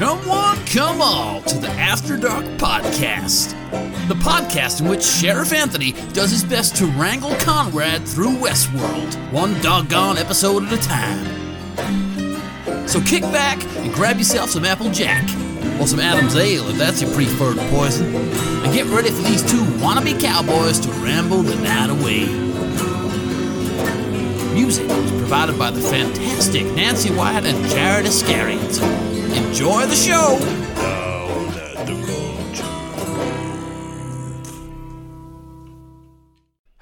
Come one, come all to the After Dark Podcast. The podcast in which Sheriff Anthony does his best to wrangle Konrad through Westworld, one doggone episode at a time. So kick back and grab yourself some Apple Jack, or some Adam's Ale if that's your preferred poison, and get ready for these two wannabe cowboys to ramble the night away. Music was provided by the fantastic Nancy Wyatt and Jared Iscariot. Enjoy the show!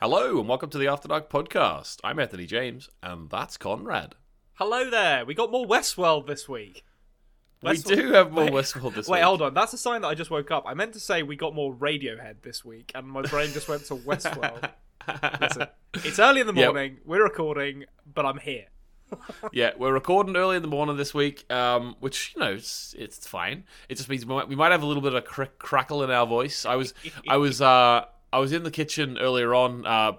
Hello and welcome to the After Dark podcast. I'm Anthony James, and that's Konrad. Hello there. We got more Westworld this week. We do have more Wait- Westworld this Wait, week. Wait, hold on. That's a sign that I just woke up. I meant to say we got more Radiohead this week, and my brain just went to Westworld. Listen, it's early in the Yeah. morning. We're recording, but I'm here. Yeah, we're recording early in the morning this week, um, which you know it's it's fine. It just means we might, we might have a little bit of cr- crackle in our voice. I was I was uh, I was in the kitchen earlier on, uh,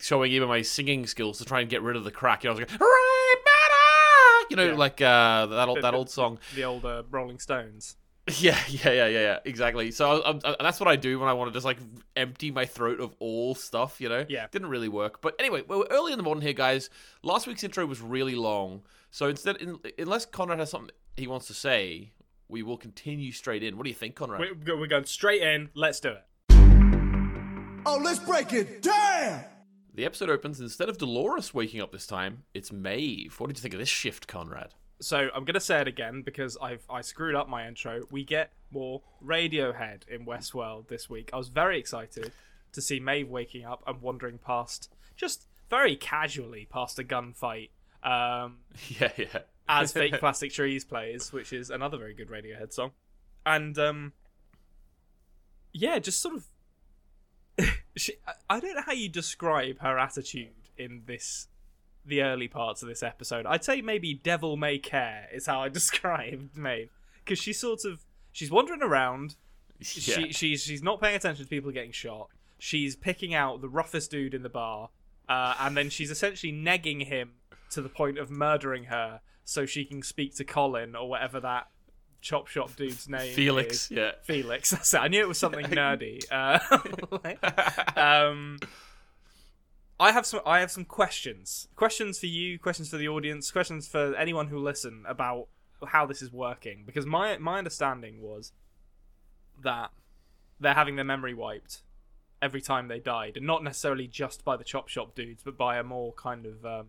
showing even my singing skills to try and get rid of the crack. You know, I was like, "Hooray, better!" you know, Yeah. like uh, that old that old song. The old uh, Rolling Stones. Yeah, yeah, yeah, yeah, yeah. Exactly. So I, I, uh, that's what I do when I want to just like empty my throat of all stuff. You know. Yeah. Didn't really work, but anyway, we're early in the morning here, guys. Last week's intro was really long, so instead, in, unless Konrad has something he wants to say, we will continue straight in. What do you think, Konrad? We're, we're going straight in. Let's do it. Oh, let's break it down! The episode opens instead of Dolores waking up this time, it's Maeve. What did you think of this shift, Konrad? So I'm gonna say it again because I've I screwed up my intro. We get more Radiohead in Westworld this week. I was very excited to see Maeve waking up and wandering past, just very casually past a gunfight. Um, Yeah, yeah. as Fake Plastic Trees plays, which is another very good Radiohead song. And um yeah, just sort of she, I- I don't know how you describe her attitude in this the early parts of this episode. I'd say maybe devil may care is how I described Maeve because she's sort of she's wandering around yeah. she, she's she's not paying attention to people getting shot. She's picking out the roughest dude in the bar, uh, and then she's essentially negging him to the point of murdering her, so she can speak to Colin or whatever that chop shop dude's name Felix. is. Yeah. Felix. That's it. I knew it was something nerdy. Uh, um, I have some. I have some questions. Questions for you. Questions for the audience. Questions for anyone who listen about how this is working. Because my my understanding was that they're having their memory wiped every time they died, and not necessarily just by the chop shop dudes, but by a more kind of um,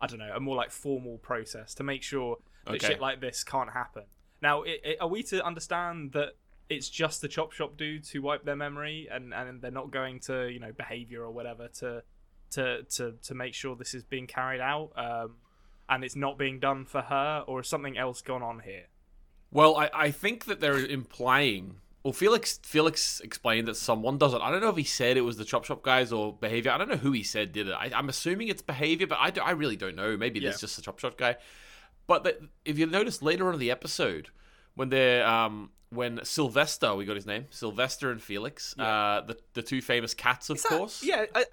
I don't know, a more like formal process to make sure that Okay. shit like this can't happen. Now, i i are we to understand that it's just the chop shop dudes who wipe their memory, and and they're not going to you know behavior or whatever to to to to make sure this is being carried out, um, and it's not being done for her, or is something else gone on here? Well, I, I think that they're implying. Well, Felix Felix explained that someone does it. I don't know if he said it was the chop shop guys or behavior. I don't know who he said did it. I, I'm assuming it's behavior, but I, do- I really don't know. Maybe Yeah. it's just the chop shop guy. But the, if you notice later on in the episode, when they're um when Sylvester, we got his name, Sylvester and Felix, uh, the the two famous cats, of that- course. Yeah. I,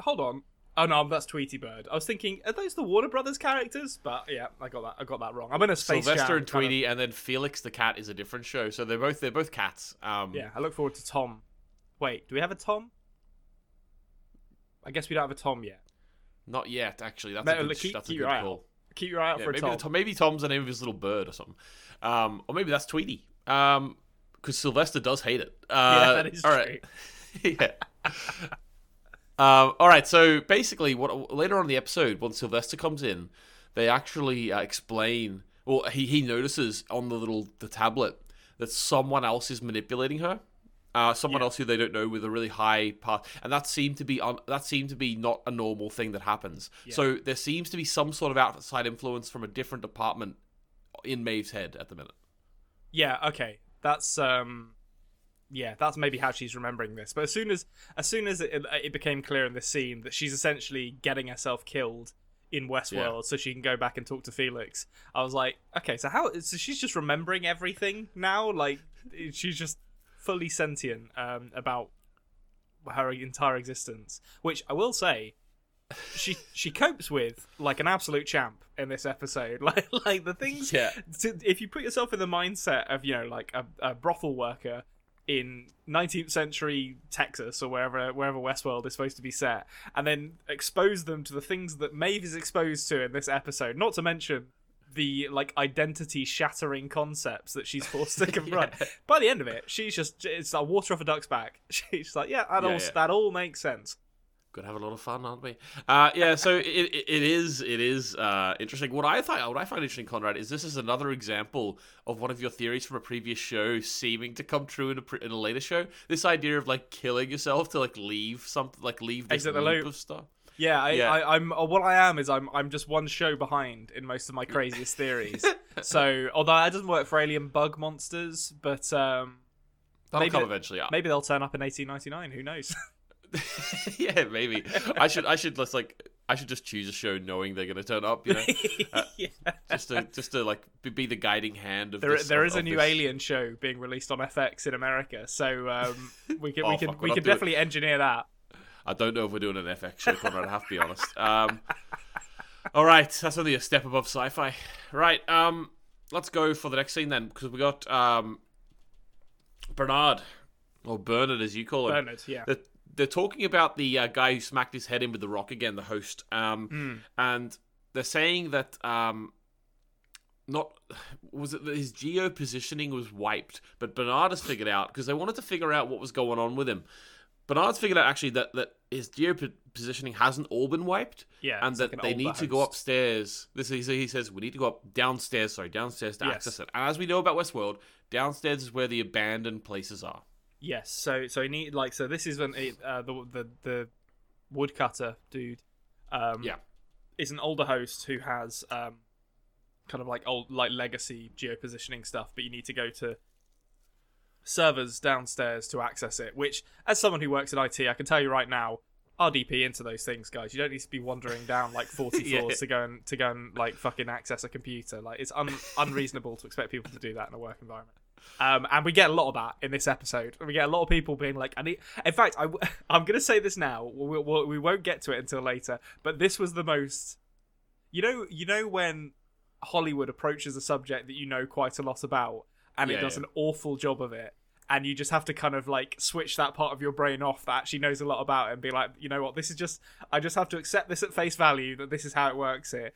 hold on. Oh no, that's Tweety Bird. I was thinking, are those the Warner Brothers characters? But yeah, I got that. I got that wrong. I'm in a space Sylvester and kind of- Tweety, and then Felix the cat is a different show. So they're both they're both cats. Um, Yeah, I look forward to Tom. Wait, do we have a Tom? I guess we don't have a Tom yet. Not yet, actually. That's a good, keep- that's a keep good eye out. call. Keep your eye out Yeah, for a maybe, Tom. Tom- maybe Tom's the name of his little bird or something. Um, or maybe that's Tweety. Um, because Sylvester does hate it. Uh, Yeah, that is all right. yeah. Um, all right. So basically, what later on in the episode, when Sylvester comes in, they actually uh, explain. Well, he he notices on the little the tablet that someone else is manipulating her. Uh, someone Yeah. else who they don't know with a really high path, and that seemed to be un- that seemed to be not a normal thing that happens. So there seems to be some sort of outside influence from a different department in Maeve's head at the minute. Yeah, okay. That's um yeah, that's maybe how she's remembering this. But as soon as as soon as it, it became clear in this scene that she's essentially getting herself killed in Westworld Yeah. so she can go back and talk to Felix, I was like, okay, so how so she's just remembering everything now? Like she's just fully sentient um about her entire existence, which I will say she she copes with like an absolute champ in this episode. Like like the things. Yeah. To, if you put yourself in the mindset of you know like a, a brothel worker in 19th century Texas or wherever wherever Westworld is supposed to be set, and then expose them to the things that Maeve is exposed to in this episode. Not to mention the like identity shattering concepts that she's forced to confront. By the end of it, she's just it's like water off a duck's back. She's like, yeah, that Yeah, all yeah. that all makes sense. Gonna have a lot of fun, aren't we? Uh, yeah. So it, it, is it is uh, interesting. What I thought what I find interesting, Konrad, is this is another example of one of your theories from a previous show seeming to come true in a pre- in a later show. This idea of like killing yourself to like leave something like leave this Exit the loop of stuff. Yeah, I, Yeah. I, I'm uh, what I am is I'm I'm just one show behind in most of my craziest theories. so although that doesn't work for alien bug monsters, but um, That'll Maybe come eventually. Yeah. maybe they'll turn up in 1899. Who knows? yeah, maybe. I should I should just like I should just choose a show knowing they're gonna turn up. You know, Uh, yeah. just to just to like be- the guiding hand of There, this. there of- a new this- Alien show being released on FX in America, so um, we can Oh, we can fuck, we can do it. definitely engineer that. I don't know if we're doing an FX show, Konrad. I have to be honest. Um, all right, that's only a step above sci-fi. Right, um, let's go for the next scene then, because we got um, Bernard or Bernard, as you call him. Bernard, yeah. They're, they're talking about the uh, guy who smacked his head in with the rock again, the host. Um, Hmm. and they're saying that um, not was it that his geo positioning was wiped, but Bernard has figured out because they wanted to figure out what was going on with him. Bernard's figured out actually that, that his geo positioning hasn't all been wiped, Yeah, and that like they need to go upstairs. This is, he says we need to go up downstairs. Sorry, downstairs to Yes. access it. And as we know about Westworld, downstairs is where the abandoned places are. Yes, so so he need like so this is when it, uh, the the the woodcutter dude, um, Yeah. is an older host who has um, kind of like old like legacy geopositioning stuff, but you need to go to servers downstairs to access it. Which, as someone who works in IT, I can tell you right now, RDP into those things, guys. You don't need to be wandering down like forty Yeah. floors to go and to go and like fucking access a computer. Like it's un- unreasonable to expect people to do that in a work environment. Um, and we get a lot of that in this episode. We get a lot of people being like, "I need." In fact, I, I'm going to say this now. We, we, we won't get to it until later. But this was the most. You know, you know when Hollywood approaches a subject that you know quite a lot about, and it does yeah. an awful job of it, and you just have to kind of like switch that part of your brain off that actually knows a lot about it, and be like, you know what, this is just. I just have to accept this at face value that this is how it works here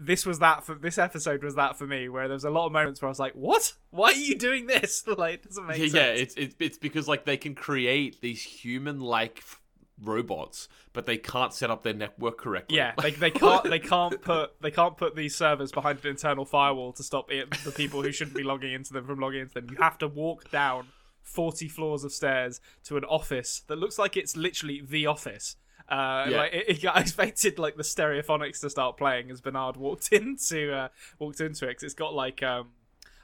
this was that for this episode was that for me where there was a lot of moments where I was like, "What? Why are you doing this?" like, it doesn't make yeah, sense. yeah, it's, it's it's because like they can create these human-like robots, but they can't set up their network correctly. yeah. They, they can't they can't put they can't put these servers behind an internal firewall to stop it, the people who shouldn't be logging into them from logging into them. You have to walk down forty floors of stairs to an office that looks like it's literally the office. Uh, Yeah. like it, it, I expected like the stereophonics to start playing as Bernard walked into uh, walked into it 'cause it's got like um,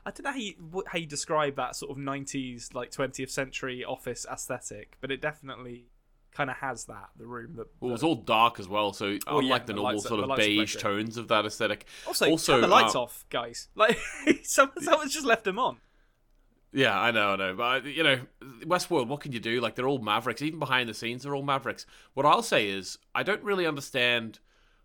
I don't know how you how you describe that sort of '90s like 20th century office aesthetic, but it definitely kind of has that the room that. Well, it was all dark as well, so unlike yeah, the the normal sort of beige tones of that aesthetic. also, also, turn the lights uh, off, guys. Like someone, someone's just left them on. Yeah, I know, I know. But, you know, Westworld, what can you do? Like, they're all mavericks. Even behind the scenes, they're all mavericks. What I'll say is, I don't really understand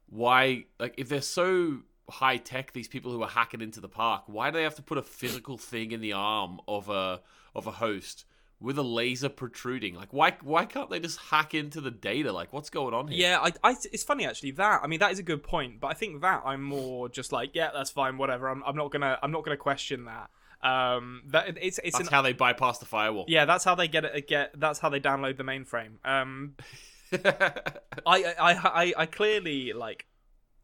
why, like, if they're so high tech, these people who are hacking into the park, why do they have to put a physical thing in the arm of a of a host with a laser protruding? Like, why why can't they just hack into the data? Like, what's going on here? Yeah, I, I, it's funny actually that I mean that is a good point, but I think that I'm more just like yeah, that's fine, whatever. I'm, I'm not gonna I'm not gonna question that. Um, that it's it's that's an, how they bypass the firewall. yeah, that's how they get it. Get that's how they download the mainframe. Um, I, I I I clearly like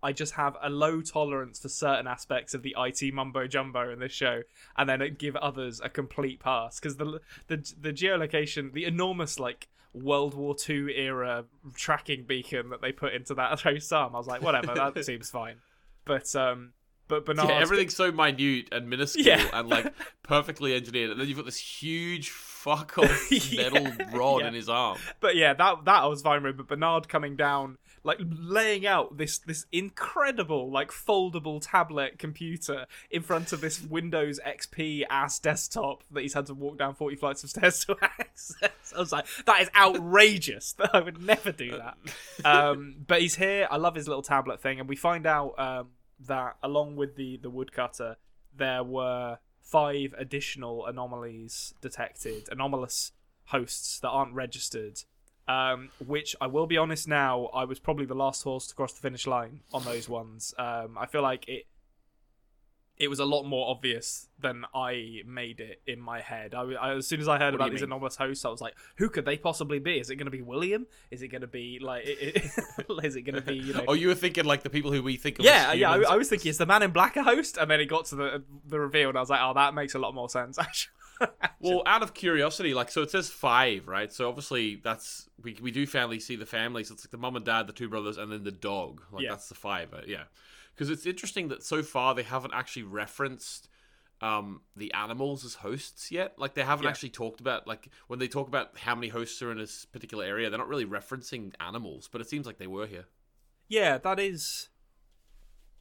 I just have a low tolerance for certain aspects of the IT mumbo jumbo in this show, and then give others a complete pass because the the the geolocation, the enormous like World War II era tracking beacon that they put into that host arm, I was like, whatever, that seems fine. But um, but Bernard, Yeah, everything's so minute and minuscule Yeah. and like perfectly engineered, and then you've got this huge fuck off Yeah, metal rod yeah. in his arm. But yeah, that that I was fine with. But Bernard coming down like laying out this this incredible like foldable tablet computer in front of this Windows XP ass desktop that he's had to walk down forty flights of stairs to access. I was like, that is outrageous. I would never do that. Um, but he's here. I love his little tablet thing, and we find out um, that along with the the woodcutter, there were five additional anomalies detected, anomalous hosts that aren't registered. Um, which I will be honest now, I was probably the last horse to cross the finish line on those ones. Um, I feel like it it was a lot more obvious than I made it in my head. I, I- as soon as I heard What about these mean? anomalous hosts, I was like, who could they possibly be? Is it going to be William? Is it going to be like? It, it, is it going to be you know? Oh, you were thinking like the people who we think of yeah, yeah. I. I was thinking, is the Man in Black a host? And then it got to the the reveal, and I was like, oh, that makes a lot more sense. Actually, Well, out of curiosity, like, so it says five, right? So obviously, that's we we do family see the family. So it's like the mom and dad, the two brothers, and then the dog. Like Yeah. that's the five. yeah, because it's interesting that so far they haven't actually referenced um the animals as hosts yet. Like they haven't Yeah. actually talked about like when they talk about how many hosts are in this particular area, they're not really referencing animals, but it seems like they were here. yeah, that is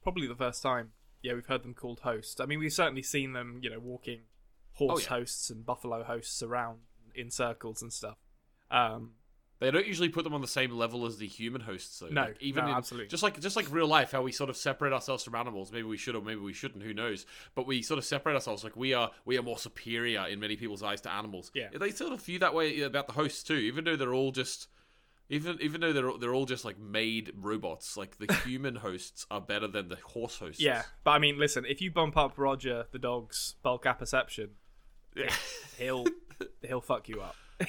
probably the first time. Yeah, we've heard them called hosts. I mean, we've certainly seen them, you know, walking horse Oh, yeah. hosts and buffalo hosts around in circles and stuff. Um, They don't usually put them on the same level as the human hosts, though. No, Like, even no, in, absolutely. Just like just like real life, how we sort of separate ourselves from animals. Maybe we should, or maybe we shouldn't. Who knows? But we sort of separate ourselves. Like we are, we are more superior in many people's eyes to animals. Yeah. they sort of view that way about the hosts too. Even though they're all just, even even though they're they're all just like made robots. Like the human hosts are better than the horse hosts. yeah, but I mean, listen, if you bump up Roger the dog's bulk apperception, he'll he'll fuck you up.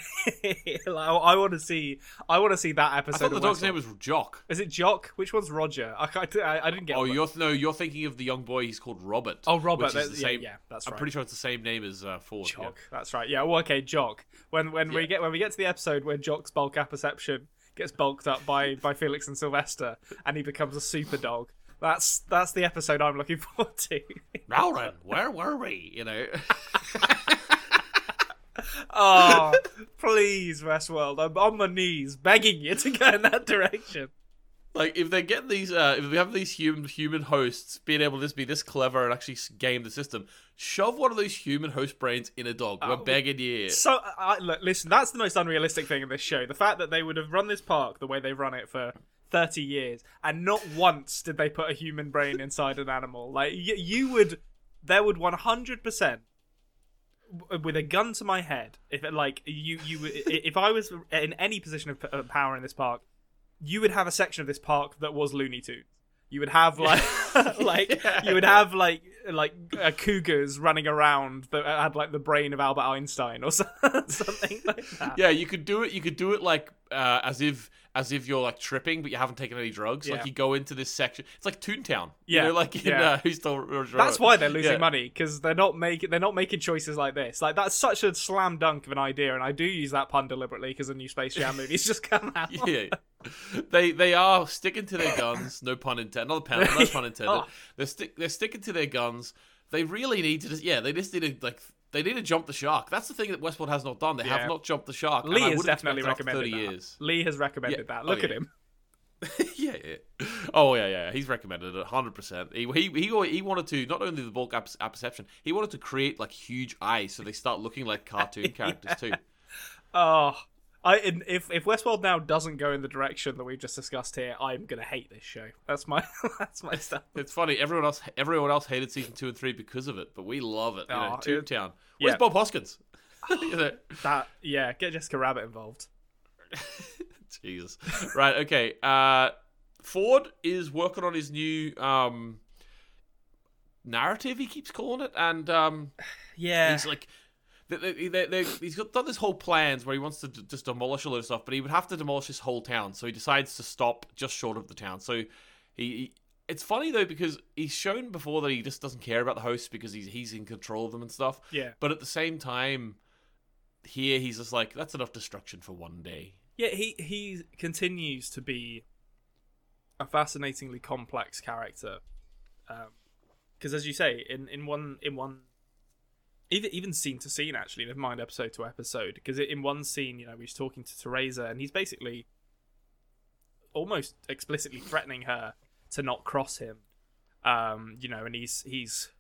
I, I want to see. I want to see that I episode. thought the dog's Westworld. name was Jock. Is it Jock? Which one's Roger? I, I, I didn't get. Oh, what- you're no, you're thinking of the young boy. He's called Robert. Oh, Robert, Which is the yeah, same. yeah, that's I'm pretty sure it's the same name as uh, Ford. yeah. Jock. That's right. Yeah. Well, okay, Jock. When when we get when we get to the episode where Jock's bulk apperception gets bulked up by by Felix and Sylvester, and he becomes a super dog. That's that's the episode I'm looking forward to. Now then, where were we? You know. Oh, please, Westworld! I'm on my knees begging you to go in that direction. Like if they get these, uh, if we have these human human hosts being able to just be this clever and actually game the system, shove one of those human host brains in a dog. We're Oh, begging you. So, I, look, listen, that's the most unrealistic thing in this show. The fact that they would have run this park the way they've run it for 30 years, and not once did they put a human brain inside an animal. Like, you, you would, there would 100%, w- with a gun to my head, if like, you, you, i- if I was in any position of power in this park, you would have a section of this park that was Looney Tunes. You would have like, like you would have like like uh, cougars running around that had like the brain of Albert Einstein or so- something like that. Yeah, you could do it. You could do it like uh, as if as if you're like tripping, but you haven't taken any drugs. Yeah. Like you go into this section. It's like Toontown. Yeah, You know, like in yeah. uh, Who's Still That's why they're losing Yeah. money because they're not making they're not making choices like this. Like that's such a slam dunk of an idea, and I do use that pun deliberately because a new Space Jam movie's just come out. yeah. They they are sticking to their guns. No pun intended. Not a pun. No pun intended. Oh. They're stick. They're sticking to their guns. They really need to. Just, yeah. They just need to like. They need to jump the shark. That's the thing that Westworld has not done. They Yeah. have not jumped the shark. Lee has definitely recommended that. years. Lee has recommended Yeah. that. Oh, Look at yeah. him. yeah, yeah. Oh yeah, yeah. He's recommended it hundred percent. He he he he wanted to not only the bulk app- apperception, he wanted to create like huge eyes so they start looking like cartoon characters too. Oh, I if if Westworld now doesn't go in the direction that we've just discussed here, I'm gonna hate this show. That's my that's my stuff. It's funny. Everyone else everyone else hated season two and three because of it, but we love it. You know, Oh, it- Toontown. Where's yeah. Bob Hoskins? You know, That yeah, get Jessica Rabbit involved. Jesus. Right. Okay. Uh, Ford is working on his new um narrative. He keeps calling it, and um, Yeah, he's like. They, they, they, he's got done this whole plans where he wants to d- just demolish a lot of stuff, but he would have to demolish his whole town. So he decides to stop just short of the town. So he, he it's funny though because he's shown before that he just doesn't care about the hosts because he's he's in control of them and stuff. yeah, But at the same time, here he's just like that's enough destruction for one day. yeah. He he continues to be a fascinatingly complex character, um, because as you say, in in one in one. Even, even scene to scene, actually, never mind episode to episode. Because in one scene, you know, he's talking to Theresa, and he's basically almost explicitly threatening her to not cross him. Um, you know, and he's he's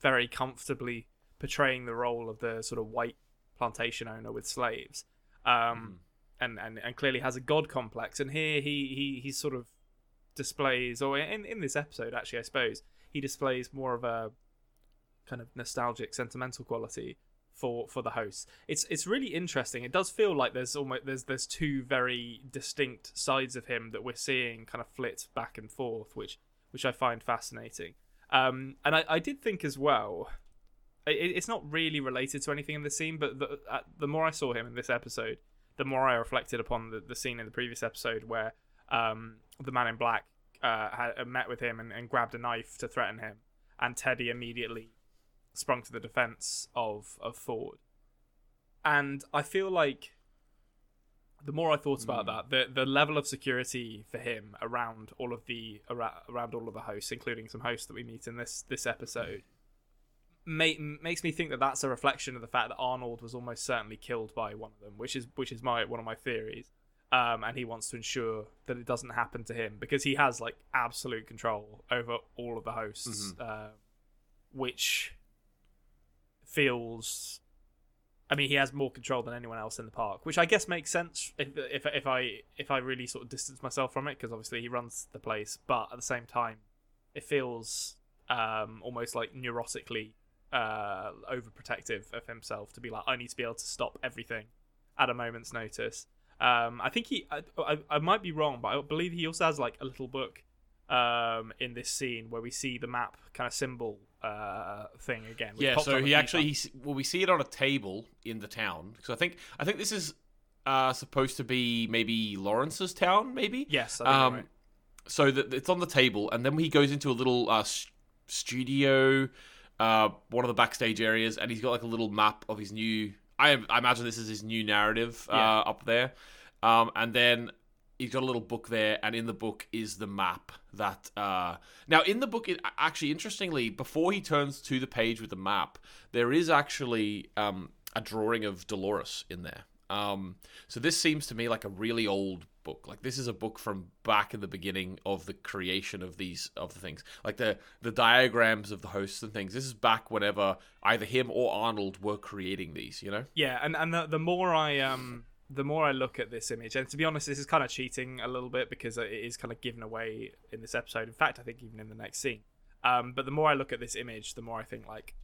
very comfortably portraying the role of the sort of white plantation owner with slaves. Um, and, and and clearly has a god complex. And here he he he sort of displays, or in in this episode actually, I suppose he displays more of a kind of nostalgic, sentimental quality for for the host. It's it's really interesting. It does feel like there's almost there's there's two very distinct sides of him that we're seeing kind of flit back and forth, which which I find fascinating. Um, and I, I did think as well. It, it's not really related to anything in the scene, but the, uh, the more I saw him in this episode, the more I reflected upon the, the scene in the previous episode where um, the man in black uh, had met with him and, and grabbed a knife to threaten him, and Teddy immediately sprung to the defense of of Ford. And I feel like the more I thought about that, the the level of security for him around all of the around, around all of the hosts, including some hosts that we meet in this this episode, ma- makes me think that that's a reflection of the fact that Arnold was almost certainly killed by one of them, which is which is my one of my theories. Um, and he wants to ensure that it doesn't happen to him because he has like absolute control over all of the hosts, uh, which feels. I mean, he has more control than anyone else in the park, which I guess makes sense if if, if I if I really sort of distance myself from it because obviously he runs the place, but at the same time, it feels um, almost like neurotically uh, overprotective of himself to be like, I need to be able to stop everything at a moment's notice. Um, I think he, I, I, I might be wrong, but I believe he also has like a little book um, in this scene where we see the map kind of symbol uh, thing again. Yeah, so he actually times. he, well we see it on a table in the town. So I think I think this is uh, supposed to be maybe Lawrence's town, maybe. yes, Um, right. so that it's on the table, and then he goes into a little uh, s- studio, uh, one of the backstage areas, and he's got like a little map of his new. I, I imagine this is his new narrative uh, Yeah. up there, um, and then he's got a little book there, and in the book is the map that. Uh, now, in the book, it actually interestingly, before he turns to the page with the map, there is actually um, a drawing of Dolores in there. Um, so this seems to me like a really old book. Like this is a book from back in the beginning of the creation of these of the things. Like the the diagrams of the hosts and things. This is back whenever either him or Arnold were creating these. You know. Yeah, and and the, the more I um the more I look at this image, and to be honest, this is kind of cheating a little bit because it is kind of given away in this episode. In fact, I think even in the next scene. Um, but the more I look at this image, the more I think like,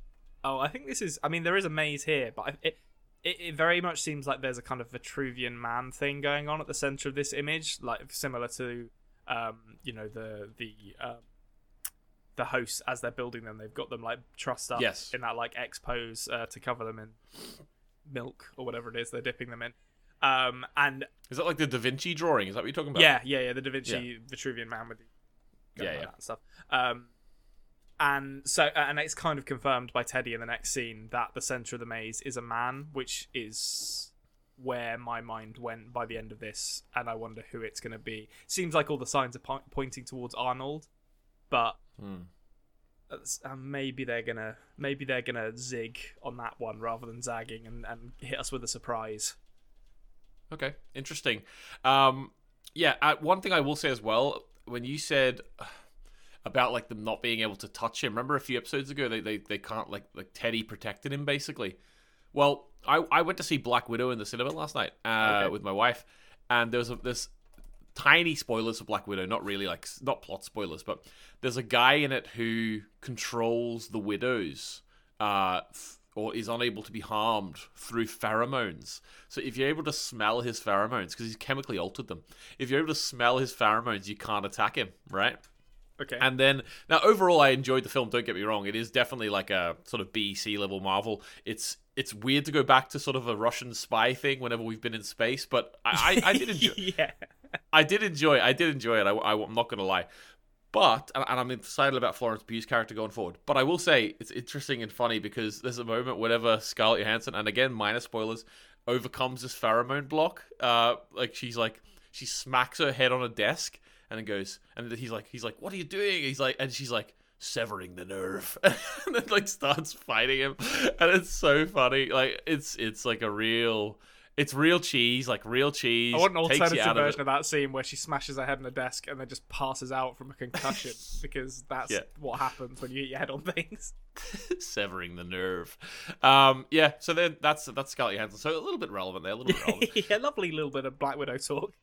oh, I think this is. I mean, there is a maze here, but I- it it, it very much seems like there's a kind of Vitruvian man thing going on at the center of this image, like similar to, um, you know, the the um, the hosts as they're building them. They've got them like trussed up Yes. in that like X pose uh, to cover them in milk or whatever it is they're dipping them in. Um, and Is that like the Da Vinci drawing? Is that what you're talking about? yeah, yeah, yeah, the Da Vinci Vitruvian man with the Yeah, like yeah. stuff. Um, and so, and it's kind of confirmed by Teddy in the next scene that the center of the maze is a man, which is where my mind went by the end of this, and I wonder who it's going to be. Seems like all the signs are po- pointing towards Arnold, but Hmm. uh, maybe they're gonna maybe they're gonna zig on that one rather than zagging and, and hit us with a surprise. Okay, interesting. Um, yeah, uh, one thing I will say as well, when you said uh, about like them not being able to touch him, remember a few episodes ago they they, they can't like like Teddy protected him basically. Well, I, I went to see Black Widow in the cinema last night uh, Okay. with my wife, and there was a, this tiny spoilers for Black Widow, not really like not plot spoilers, but there's a guy in it who controls the widows, uh, f- or is unable to be harmed through pheromones. So if you're able to smell his pheromones, because he's chemically altered them, if you're able to smell his pheromones, you can't attack him, right? Okay. And then now overall, I enjoyed the film. Don't get me wrong; it is definitely like a sort of B C level Marvel. It's it's weird to go back to sort of a Russian spy thing whenever we've been in space, but I, I, I did enjoy. yeah. I did enjoy. I did enjoy it. I, am not going to lie. But and, and I'm excited about Florence Pugh's character going forward. But I will say it's interesting and funny because there's a moment whenever Scarlett Johansson and again minor spoilers overcomes this pheromone block. Uh, like she's like she smacks her head on a desk and then goes and he's like he's like what are you doing? He's like and she's like severing the nerve and then like starts fighting him and it's so funny like it's it's like a real It's real cheese, like real cheese. I want an alternative of version it. of, that scene where she smashes her head on a desk and then just passes out from a concussion because that's Yeah. what happens when you hit your head on things. severing the nerve. Um, yeah, so then that's that's Scarlett Johansson. So a little bit relevant there, a little bit relevant. yeah, lovely little bit of Black Widow talk.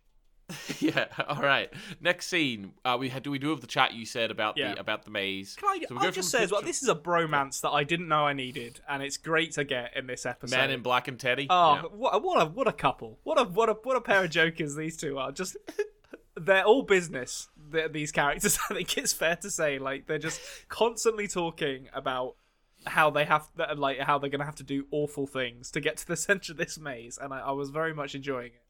yeah. All right. Next scene. Uh, we had do we do have the chat you said about Yeah. the about the maze. Can I, So we I'll go just say as well, this is a bromance that I didn't know I needed, and it's great to get in this episode. Man in Black and Teddy. Oh, Yeah. what a, what a what a couple! What a what a what a pair of jokers these two are. Just they're all business. th these characters, I think it's fair to say, like they're just constantly talking about how they have, like how they're going to have to do awful things to get to the center of this maze, and I, I was very much enjoying it.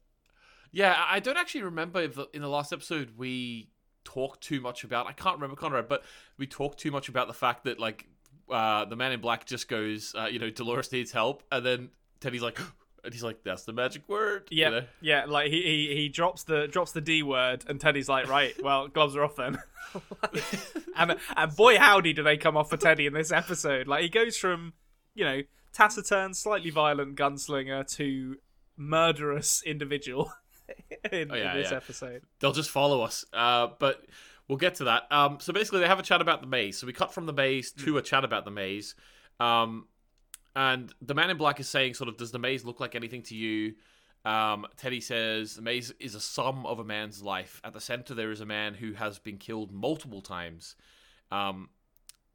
Yeah, I don't actually remember if the, in the last episode we talked too much about. I can't remember Konrad, but we talked too much about the fact that like uh, the man in black just goes, uh, you know, Dolores needs help, and then Teddy's like, and he's like, that's the magic word. you Yeah, know? yeah. Like he, he he drops the drops the D word, and Teddy's like, right, well, gloves are off then. and and boy, howdy, do they come off for Teddy in this episode? Like he goes from you know taciturn, slightly violent gunslinger to murderous individual in, Oh, yeah, in this yeah. episode. they'll just follow us. Uh, but we'll get to that. Um, so basically, they have a chat about the maze. So we cut from the maze to a chat about the maze. Um, and the man in black is saying, sort of, does the maze look like anything to you? Um, Teddy says the maze is a sum of a man's life. At the center, there is a man who has been killed multiple times. Um,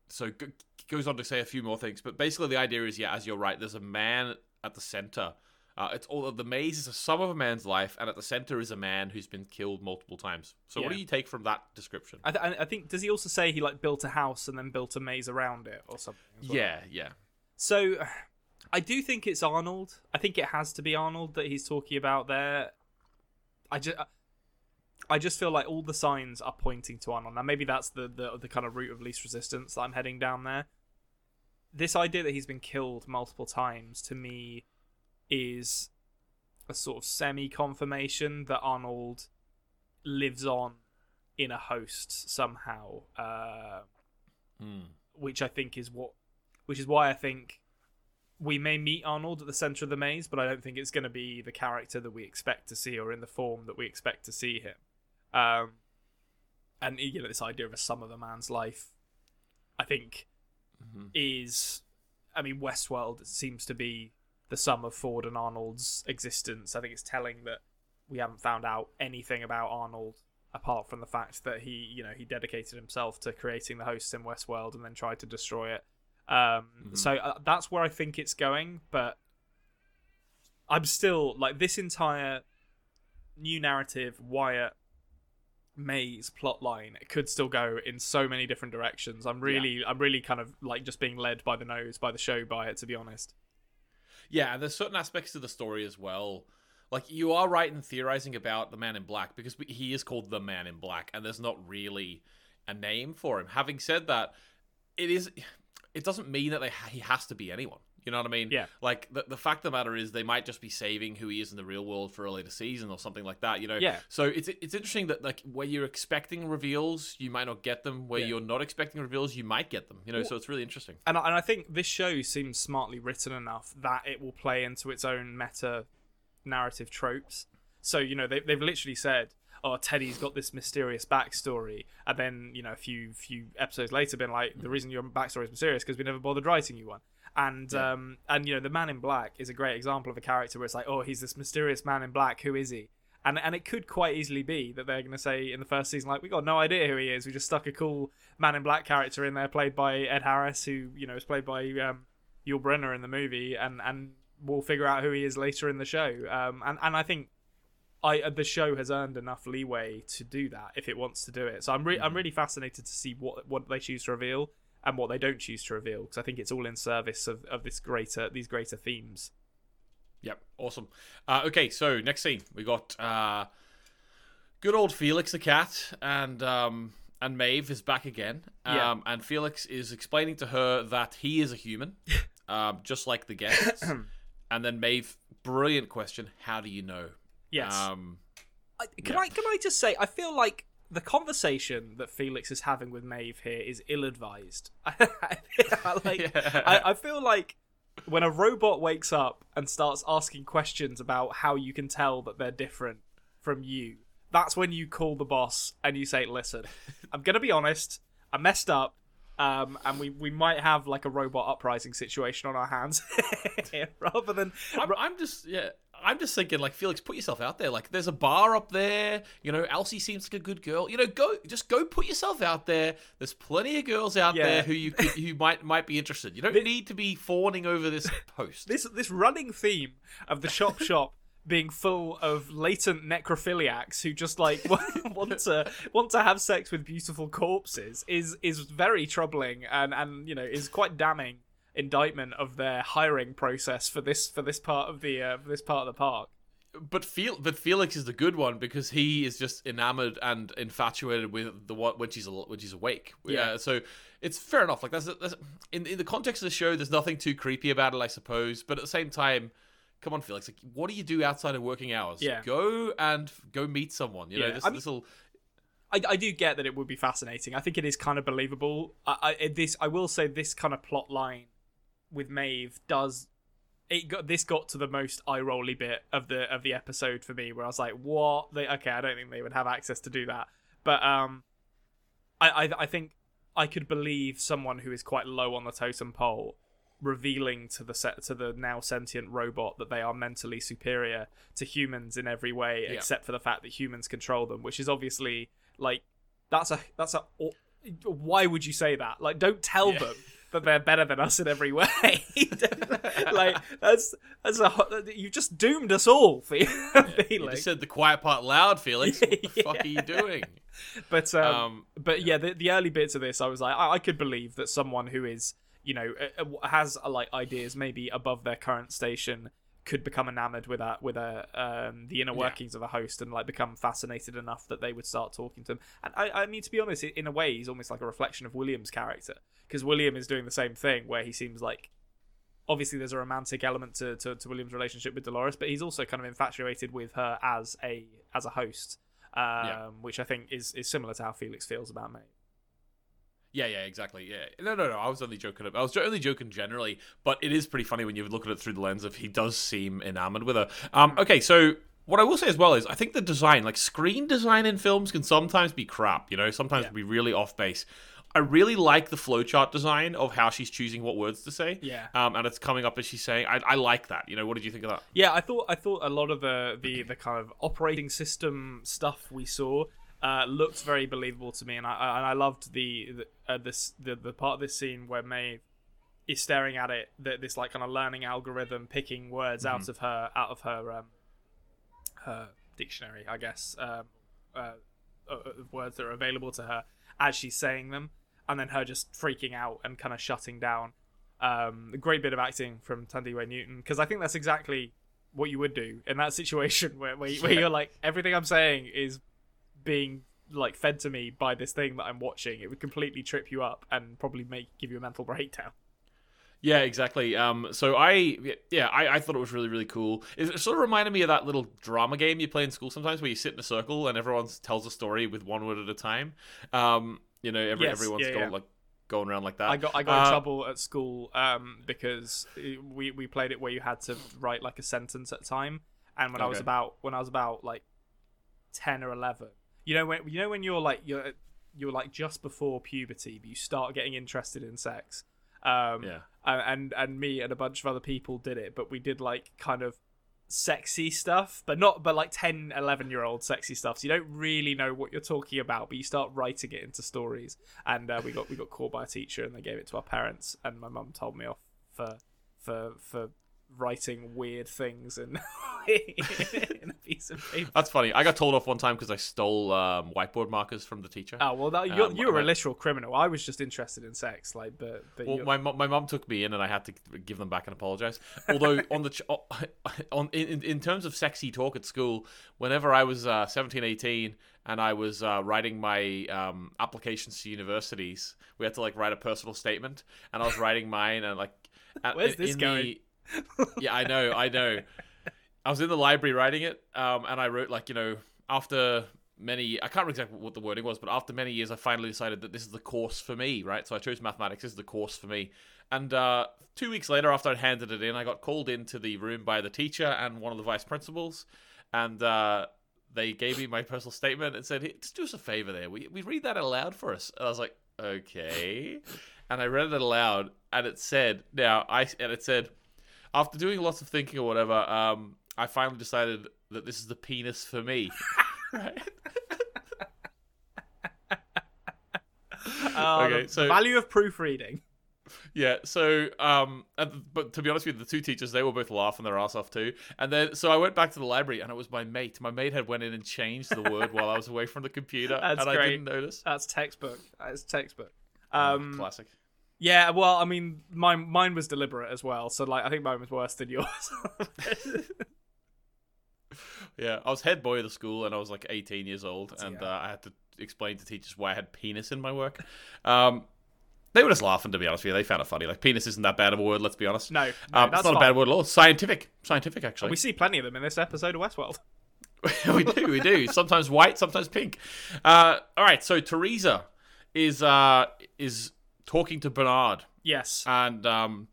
so g- goes on to say a few more things, but basically the idea is, yeah, as you're right, there's a man at the center. Uh, it's all the maze is a sum of a man's life, and at the center is a man who's been killed multiple times. So, what do you take from that description? I, th- I think does he also say he like built a house and then built a maze around it or something? well? Yeah, yeah, So, I do think it's Arnold. I think it has to be Arnold that he's talking about there. I just, I just feel like all the signs are pointing to Arnold. Now, maybe that's the the, the kind of route of least resistance that I'm heading down there. This idea that he's been killed multiple times to me is a sort of semi confirmation that Arnold lives on in a host somehow. Uh, Hmm. which I think is what, which is why I think we may meet Arnold at the center of the maze, but I don't think it's going to be the character that we expect to see or in the form that we expect to see him. Um, and you know, this idea of a sum of a man's life, I think, Mhm. is, I mean, Westworld seems to be the sum of Ford and Arnold's existence. I think it's telling that we haven't found out anything about Arnold apart from the fact that he, you know, he dedicated himself to creating the hosts in Westworld and then tried to destroy it. Um, So uh, that's where I think it's going, but I'm still like this entire new narrative, Wyatt Maze plotline. Could still go in so many different directions. I'm really, I'm really kind of like just being led by the nose, by the show, by it. To be honest. Yeah, and there's certain aspects to the story as well. Like you are right in theorizing about the Man in Black because he is called the Man in Black, and there's not really a name for him. Having said that, it is. It doesn't mean that they, he has to be anyone. You know what I mean? Yeah. Like the the fact of the matter is, they might just be saving who he is in the real world for a later season or something like that. You know? Yeah. So it's it's interesting that like where you're expecting reveals, you might not get them. Where Yeah. you're not expecting reveals, you might get them. You know? so it's really interesting. and I, and I think this show seems smartly written enough that it will play into its own meta narrative tropes. So you know they, they've literally said, "Oh, Teddy's got this mysterious backstory," and then you know a few few episodes later, been like, "The reason your backstory is mysterious because we never bothered writing you one." And um and you know the Man in Black is a great example of a character where it's like, "Oh, he's this mysterious Man in Black. Who is he?" And and it could quite easily be that they're going to say in the first season, like, we got no idea who he is. We just stuck a cool Man in Black character in there, played by Ed Harris, who you know is played by um, Yul Brynner in the movie, and and we'll figure out who he is later in the show. Um, and and I think I uh, the show has earned enough leeway to do that if it wants to do it. So I'm re- I'm really fascinated to see what what they choose to reveal and what they don't choose to reveal because I think it's all in service of, of this greater these greater themes. Yep, awesome. Uh, okay, so next scene we got uh, good old Felix the cat and um, and Maeve is back again. Um, Yeah. and Felix is explaining to her that he is a human, um, just like the guests. and then Maeve, brilliant question: How do you know? Yes. Um, I, can Yeah. I can I just say I feel like the conversation that Felix is having with Maeve here is ill-advised. I, like, Yeah. I, I feel like when a robot wakes up and starts asking questions about how you can tell that they're different from you, that's when you call the boss and you say, "Listen, I'm gonna be honest. I messed up." Um, and we, we might have like a robot uprising situation on our hands rather than I'm, I'm just yeah. I'm just thinking, like Felix, put yourself out there. Like, there's a bar up there. You know, Elsie seems like a good girl. You know, go just go put yourself out there. There's plenty of girls out Yeah. there who you could, who might might be interested. You don't need to be fawning over this post. this this running theme of the shop shop being full of latent necrophiliacs who just like want to want to have sex with beautiful corpses is is very troubling and and you know is quite damning indictment of their hiring process for this for this part of the uh, for this part of the park. but Fel- but Felix is the good one because he is just enamored and infatuated with the what when she's when she's awake. Yeah. so it's fair enough. Like that's, that's in in the context of the show. There's nothing too creepy about it, I suppose. But at the same time. Come on, Felix. Like, what do you do outside of working hours? Yeah. Go and go meet someone. You know, Yeah. this I mean- this will. I, I do get that it would be fascinating. I think it is kind of believable. I, I this I will say this kind of plot line with Maeve does it got this got to the most eye rolly bit of the of the episode for me where I was like, what? They, okay, I don't think they would have access to do that. But um, I, I I think I could believe someone who is quite low on the totem pole revealing to the set to the now sentient robot that they are mentally superior to humans in every way Yeah. except for the fact that humans control them which is obviously like that's a that's a why would you say that like don't tell Yeah. them that they're better than us in every way like that's that's a ho- you've just doomed us all for You feeling just said the quiet part loud, Felix. What the fuck are you doing? but um, Um, but yeah, the, the early bits of this, I was like, I, I could believe that someone who is, you know, uh, uh, has uh, like ideas maybe above their current station could become enamored with a with a um, the inner Yeah. workings of a host and like become fascinated enough that they would start talking to him. And I, I mean, to be honest, in a way, he's almost like a reflection of William's character because William is doing the same thing where he seems like. Obviously, there's a romantic element to, to, to William's relationship with Dolores, but he's also kind of infatuated with her as a as a host, um, Yeah. which I think is, is similar to how Felix feels about me. Yeah, yeah, exactly. Yeah, no, no, no. I was only joking. I was only joking generally, but it is pretty funny when you look at it through the lens of he does seem enamored with her. Um, okay, so what I will say as well is I think the design, like screen design in films, can sometimes be crap. You know, sometimes Yeah. be really off base. I really like the flowchart design of how she's choosing what words to say. Yeah. Um, and it's coming up as she's saying. I, I like that. You know, what did you think of that? Yeah, I thought I thought a lot of the the, the kind of operating system stuff we saw uh, looked very believable to me, and I and I loved the the, uh, this the the part of this scene where May is staring at it, that this like kind of learning algorithm, picking words out of her out of her um, her dictionary, I guess, um, uh, uh, words that are available to her as she's saying them, and then her just freaking out and kind of shutting down. Um, a great bit of acting from Thandiwe Newton because I think that's exactly what you would do in that situation where where, where you're like everything I'm saying is being like fed to me by this thing that I'm watching. It would completely trip you up and probably make give you a mental breakdown. Yeah, exactly. Um, so I, yeah, I, I thought it was really, really cool. It sort of reminded me of that little drama game you play in school sometimes, where you sit in a circle and everyone tells a story with one word at a time. Um, you know, every, Yes, everyone's yeah, going yeah. like going around like that. I got I got in Uh, trouble at school um, because we we played it where you had to write like a sentence at a time, and when I was about when I was about like ten or eleven, you know when you know when you're like you're you're like just before puberty, but you start getting interested in sex. Um, Yeah. and and me and a bunch of other people did it, but we did like kind of sexy stuff but not but like 10 11 year old sexy stuff so you don't really know what you're talking about but you start writing it into stories and uh, we got we got called by a teacher and they gave it to our parents and my mum told me off for for for writing weird things in, in a piece of paper That's funny. I got told off one time because I stole um, whiteboard markers from the teacher. oh well that, you're, Um, you were a literal criminal i was just interested in sex like but, but Well, my my mum took me in, and I had to give them back and apologize. Although on the ch- on in, in terms of sexy talk at school, whenever I was uh, 17, 18, and I was uh, writing my um, applications to universities, we had to like write a personal statement, and I was writing mine, and like, at, Where's this in going? The, yeah, I know, I know. I was in the library writing it, um, and I wrote like you know after many, I can't remember exactly what the wording was, but after many years, I finally decided that this is the course for me, right? So I chose mathematics. This is the course for me. And uh, two weeks later, after I'd handed it in, I got called into the room by the teacher and one of the vice principals, and uh, they gave me my personal statement and said, hey, "Just do us a favor, there. We we read that aloud for us." And I was like, "Okay," and I read it aloud, and it said, "Now I," and it said, after doing lots of thinking or whatever, um, I finally decided that this is the penis for me. right? Uh, Okay, so- value of proofreading. Yeah, so um, and, but to be honest with you, the two teachers they were both laughing their ass off too. And then so I went back to the library, and it was my mate. My mate had went in and changed the word while I was away from the computer, That's and I didn't notice. That's textbook. That's textbook. Um, Classic. Yeah, well, I mean, mine mine was deliberate as well. So like, I think mine was worse than yours. Yeah, I was head boy of the school, and I was like 18 years old, and Yeah. uh, I had to explain to teachers why I had penis in my work. Um, they were just laughing, to be honest with you. They found it funny. Like penis isn't that bad of a word. Let's be honest. no, no um, that's it's not fine. a bad word at all. Scientific, scientific actually. We see plenty of them in this episode of Westworld. we do, we do. Sometimes white, sometimes pink. Uh, all right, so Theresa is uh, is talking to Bernard, Yes, and um,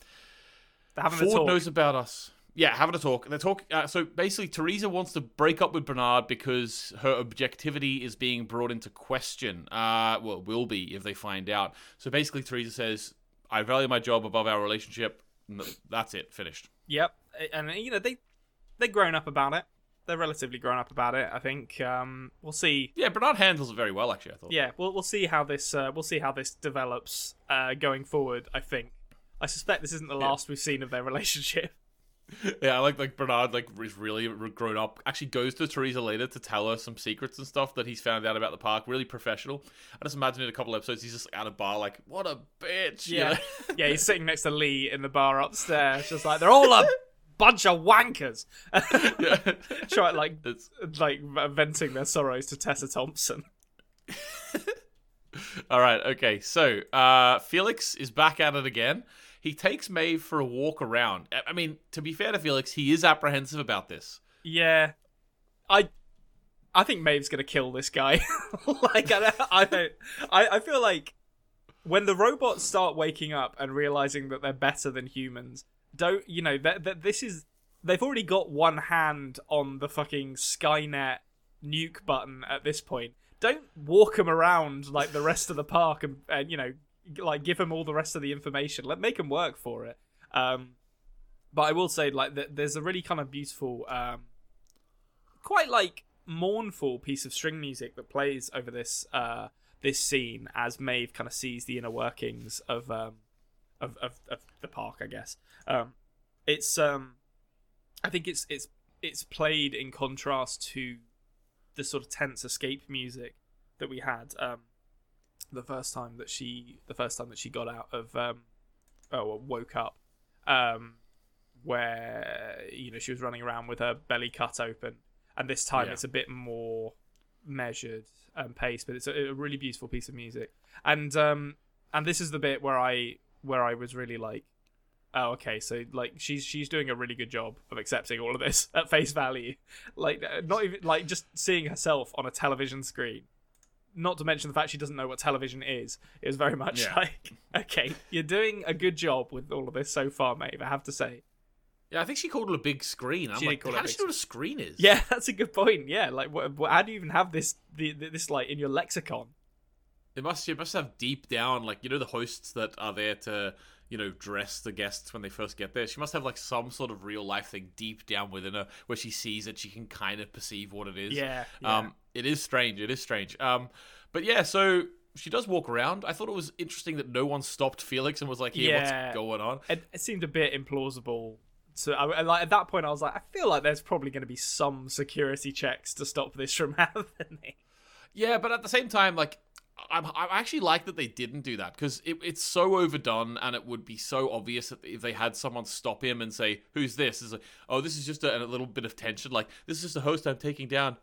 Ford knows about us. Yeah, having a talk. They're talk. Uh, so basically, Theresa wants to break up with Bernard because her objectivity is being brought into question. Uh, well, it will be if they find out. So basically, Theresa says, "I value my job above our relationship." and That's it. Finished. Yep, and you know they they're grown up about it. They're relatively grown up about it. I think um, we'll see. Yeah, Bernard handles it very well. Actually, I thought. Yeah, we'll we'll see how this uh, we'll see how this develops uh, going forward. I think. I suspect this isn't the last we've seen of their relationship. Yeah, like like Bernard like is really grown up. Actually, goes to Theresa later to tell her some secrets and stuff that he's found out about the park. Really professional. I just imagine in a couple episodes he's just at a bar like, "What a bitch!" you Yeah, know? yeah. He's sitting next to Lee in the bar upstairs, just like they're all a bunch of wankers. yeah. Try like It's like venting their sorrows to Tessa Thompson. all right. Okay, so uh, Felix is back at it again. He takes Maeve for a walk around. I- mean, to be fair to Felix, he is apprehensive about this. Yeah, I, I think Maeve's gonna kill this guy. like I, don't- I don't. I, I feel like when the robots start waking up and realizing that they're better than humans, don't you know that that this is they've already got one hand on the fucking Skynet nuke button at this point. Don't walk them around like the rest of the park and, and you know like give them all the rest of the information. Let make them work for it. Um, but I will say like th- there's a really kind of beautiful, um, quite like mournful piece of string music that plays over this uh, this scene as Maeve kind of sees the inner workings of um, of, of of the park. I guess um, it's um, I think it's it's it's played in contrast to the sort of tense escape music that we had um, the first time that she the first time that she got out of um, oh woke up um, where you know she was running around with her belly cut open and this time Yeah. it's a bit more measured and pace but it's a, a really beautiful piece of music and um and this is the bit where i where i was really like oh okay so like she's she's doing a really good job of accepting all of this at face value like uh, not even like just seeing herself on a television screen not to mention the fact she doesn't know what television is it was very much Yeah. like okay you're doing a good job with all of this so far mate i have to say Yeah, I think she called it a big screen. I'm She like, how does she know what a screen is? yeah that's a good point yeah like what, how do you even have this the, this like in your lexicon It must it must have deep down like you know the hosts that are there to you know dress the guests when they first get there. She must have like some sort of real life thing deep down within her where she sees it. She can kind of perceive what it is. Yeah, yeah. Um, it is strange. It is strange. Um, but yeah, so she does walk around. I thought it was interesting that no one stopped Felix and was like, "Here, Yeah. what's going on?" it, it seemed a bit implausible. So, I- like at that point, I was like, I feel like there's probably going to be some security checks to stop this from happening. Yeah, but at the same time, like I'm, I actually like that they didn't do that because it, it's so overdone, and it would be so obvious that if they had someone stop him and say, "Who's this?" Is like, "Oh, this is just a, a little bit of tension. Like this is just a host I'm taking down."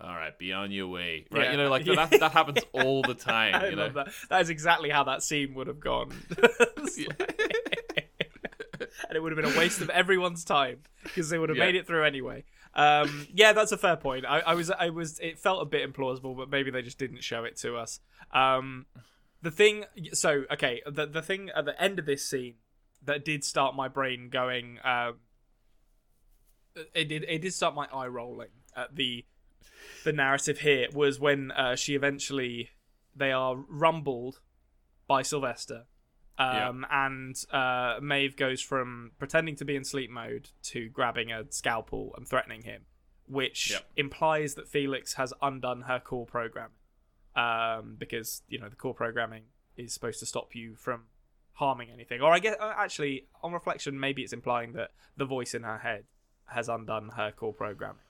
All right, be on your way, right? Yeah. You know, like that. That happens all the time. I you know, that. That is exactly how that scene would have gone. and it would have been a waste of everyone's time because they would have Yeah. made it through anyway. Um, yeah, that's a fair point. I, I was, I was, it felt a bit implausible, but maybe they just didn't show it to us. Um, the thing, so okay, the the thing at the end of this scene that did start my brain going, um, it did, it did start my eye rolling at the the narrative here was when uh, she eventually they are rumbled by Sylvester. Um, and uh, Maeve goes from pretending to be in sleep mode to grabbing a scalpel and threatening him, which implies that Felix has undone her core programming. Um, because you know the core programming is supposed to stop you from harming anything. Or I guess uh, actually, on reflection, maybe it's implying that the voice in her head has undone her core programming.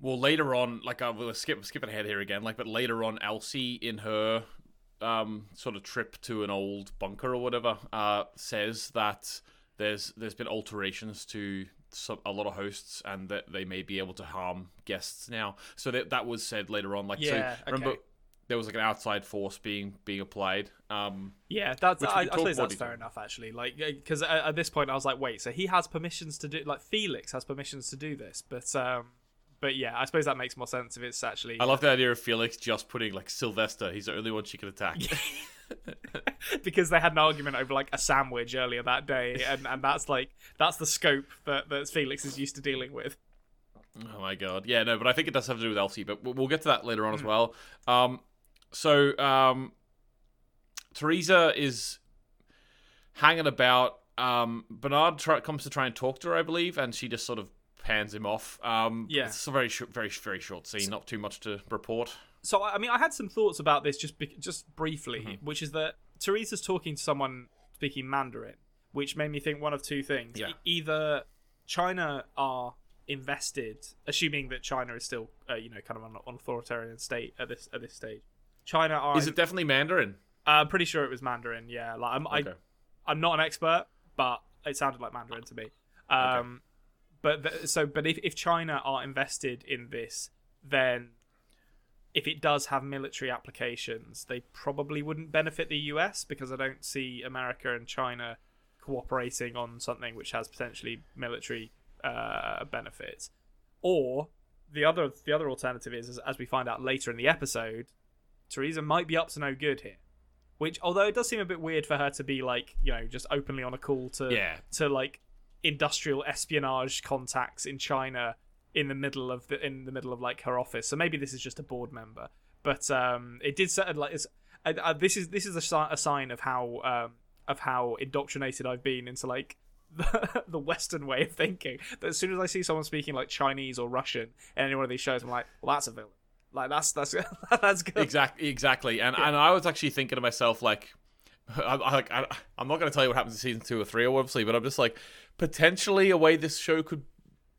Well, later on, like I will skip skipping ahead here again, like but later on, Elsie in her um sort of trip to an old bunker or whatever, uh, says that there's there's been alterations to some, a lot of hosts and that they may be able to harm guests now. So that that was said later on. Like, Yeah, so remember okay. there was like an outside force being being applied. Um, Yeah, that's I, I suppose that's fair enough actually. Like because at, at this point I was like, wait, so he has permissions to do like Felix has permissions to do this, but um, but yeah, I suppose that makes more sense if it's actually I love the idea of Felix just putting like Sylvester. He's the only one she can attack. because they had an argument over like a sandwich earlier that day, and and that's like that's the scope that that Felix is used to dealing with. Oh my god. Yeah, no, but I think it does have to do with Elsie, but we'll get to that later on as well. Um, so um, Theresa is hanging about. Um, Bernard try- comes to try and talk to her, I believe, and she just sort of pans him off. Um, Yeah. it's a very short, very very short scene. Not too much to report. So I I mean, I had some thoughts about this just be- just briefly, Mm-hmm. which is that Theresa's talking to someone speaking Mandarin, which made me think one of two things: Yeah. E- either China are invested, assuming that China is still, uh, you know, kind of an authoritarian state at this at this stage. China are. Is it definitely Mandarin? I'm pretty sure it was Mandarin. Yeah, like I'm, Okay. I, I'm not an expert, but it sounded like Mandarin to me. Um, but th- so, but if if China are invested in this, then if it does have military applications, they probably wouldn't benefit the US because I don't see America and China cooperating on something which has potentially military uh, benefits. Or the other the other alternative is, as, as we find out later in the episode, Theresa might be up to no good here. Which, although it does seem a bit weird for her to be like, you know, just openly on a call to Yeah. to like industrial espionage contacts in China in the middle of the in the middle of like her office. So maybe this is just a board member. But um, it did set like it's, uh, uh, this is this is a, si- a sign of how um, of how indoctrinated I've been into like the, the Western way of thinking. That as soon as I see someone speaking like Chinese or Russian in any one of these shows, I'm like, well, that's a villain. Like that's that's that's good. Exactly, exactly. And and I was actually thinking to myself like, I, I, like, I, I'm not going to tell you what happens in season two or three, obviously, but I'm just like, potentially a way this show could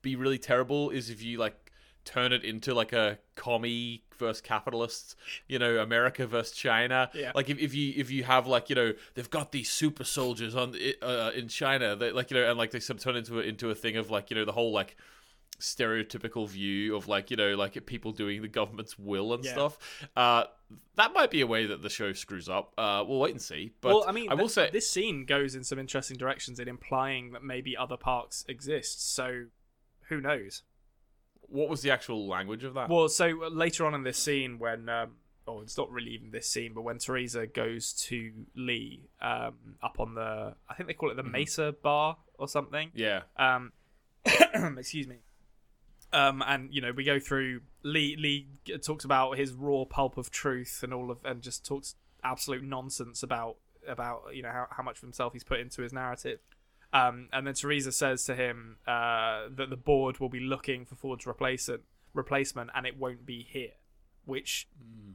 be really terrible is if you like turn it into like a commie versus capitalists, you know, America versus China. Yeah. Like if, if you if you have like you know they've got these super soldiers on uh, in China, that like you know, and like they sort of turn into a, into a thing of like you know the whole like stereotypical view of like you know like people doing the government's will and Yeah. stuff. Uh, that might be a way that the show screws up. Uh, we'll wait and see. But well, I mean, I will th- say this scene goes in some interesting directions in implying that maybe other parks exist. So who knows? what was the actual language of that? Well, so uh, later on in this scene, when um, oh, it's not really even this scene, but when Theresa goes to Lee um, up on the, I think they call it the Mesa Bar or something. yeah, Um, excuse me. Um, and you know, we go through. Lee Lee talks about his raw pulp of truth and all of, and just talks absolute nonsense about about you know how, how much of himself he's put into his narrative. Um, and then Theresa says to him uh, that the board will be looking for Ford's replacement, replacement, and it won't be here, which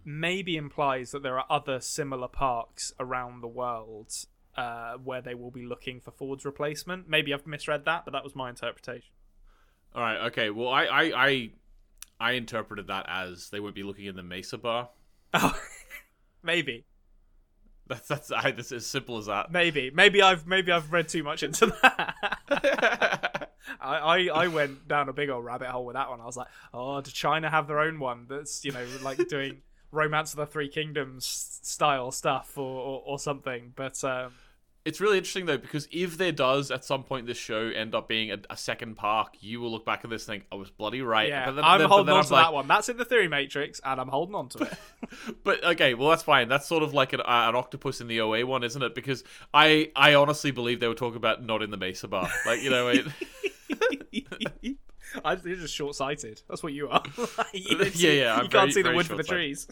maybe implies that there are other similar parks around the world uh, where they will be looking for Ford's replacement. Maybe I've misread that, but that was my interpretation. All right, okay. Well, I I I, I interpreted that as they would be looking in the Mesa bar. Oh, maybe, That's that's I, that's as simple as that. maybe, maybe I've maybe I've read too much into that. I, I, I went down a big old rabbit hole with that one. I was like, oh, does China have their own one that's you know like doing Romance of the Three Kingdoms style stuff or or, or something? But um, It's really interesting though because if there does at some point this show end up being a, a second park, you will look back at this and think I was bloody right. Yeah, then- I'm then- holding on I'm to like- that one. That's in the theory matrix, and I'm holding on to it. But okay, well that's fine. That's sort of like an, uh, an octopus in the OA one, isn't it? Because I I honestly believe they were talking about not in the Mesa bar. Like you know, it, I, you're just short-sighted. That's what you are. you Yeah, see- yeah, I'm You very- can't see the wood for the trees.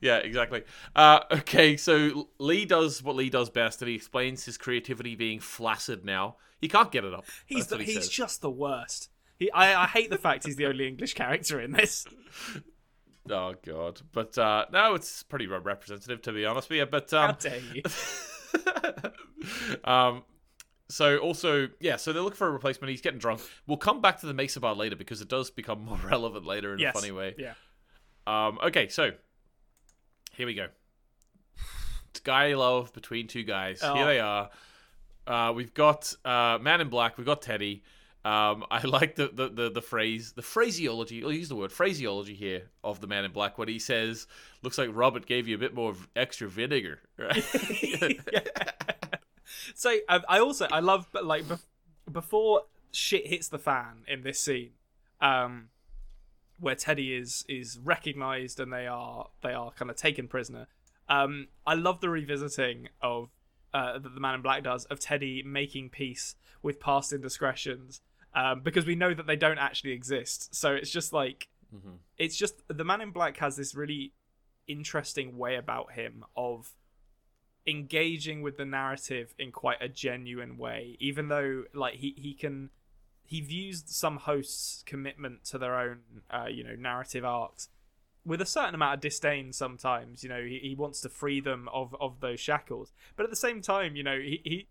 Yeah, exactly. Uh, okay, so Lee does what Lee does best, and he explains his creativity being flaccid now. He can't get it up. He's the, he he's says. just the worst. He, I, I hate the fact he's the only English character in this. Oh god, but uh, no, it's pretty representative to be honest with you. But How um, dare you? um, so also, yeah, so they're looking for a replacement. He's getting drunk. We'll come back to the Mesa bar later because it does become more relevant later in yes. a funny way. Yeah. Um, okay, so here we go. It's guy love between two guys. Oh. Here they are. Uh, we've got uh, Man in Black. We've got Teddy. Um, I like the, the, the, the phrase, the phraseology. I'll use the word phraseology here of the Man in Black. What he says looks like Robert gave you a bit more of extra vinegar. Right? So I, I also I love but like bef- before shit hits the fan in this scene, um, where Teddy is is recognized and they are they are kind of taken prisoner. Um, I love the revisiting of uh, that the Man in Black does of Teddy making peace with past indiscretions. Um, because we know that they don't actually exist, so it's just like it's just the Man in Black has this really interesting way about him of engaging with the narrative in quite a genuine way even though like he he can he views some hosts commitment to their own uh, you know narrative arcs with a certain amount of disdain sometimes you know he, he wants to free them of of those shackles but at the same time you know he, he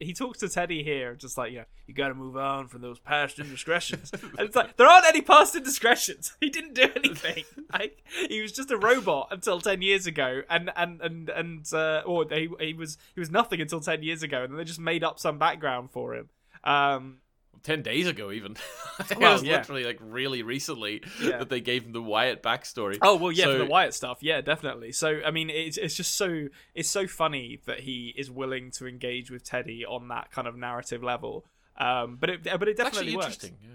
he talks to Teddy here, just like, you know, you got to move on from those past indiscretions. and it's like, there aren't any past indiscretions. He didn't do anything. like, he was just a robot until ten years ago, and and and and uh, or he he was he was nothing until ten years ago, and then they just made up some background for him. Um, Ten days ago, even. it Well, was yeah. literally like really recently Yeah. that they gave him the Wyatt backstory. Oh well, yeah, So- for the Wyatt stuff, yeah, definitely. So I mean, it's it's just so it's so funny that he is willing to engage with Teddy on that kind of narrative level. Um, but it but it definitely works. interesting. Yeah.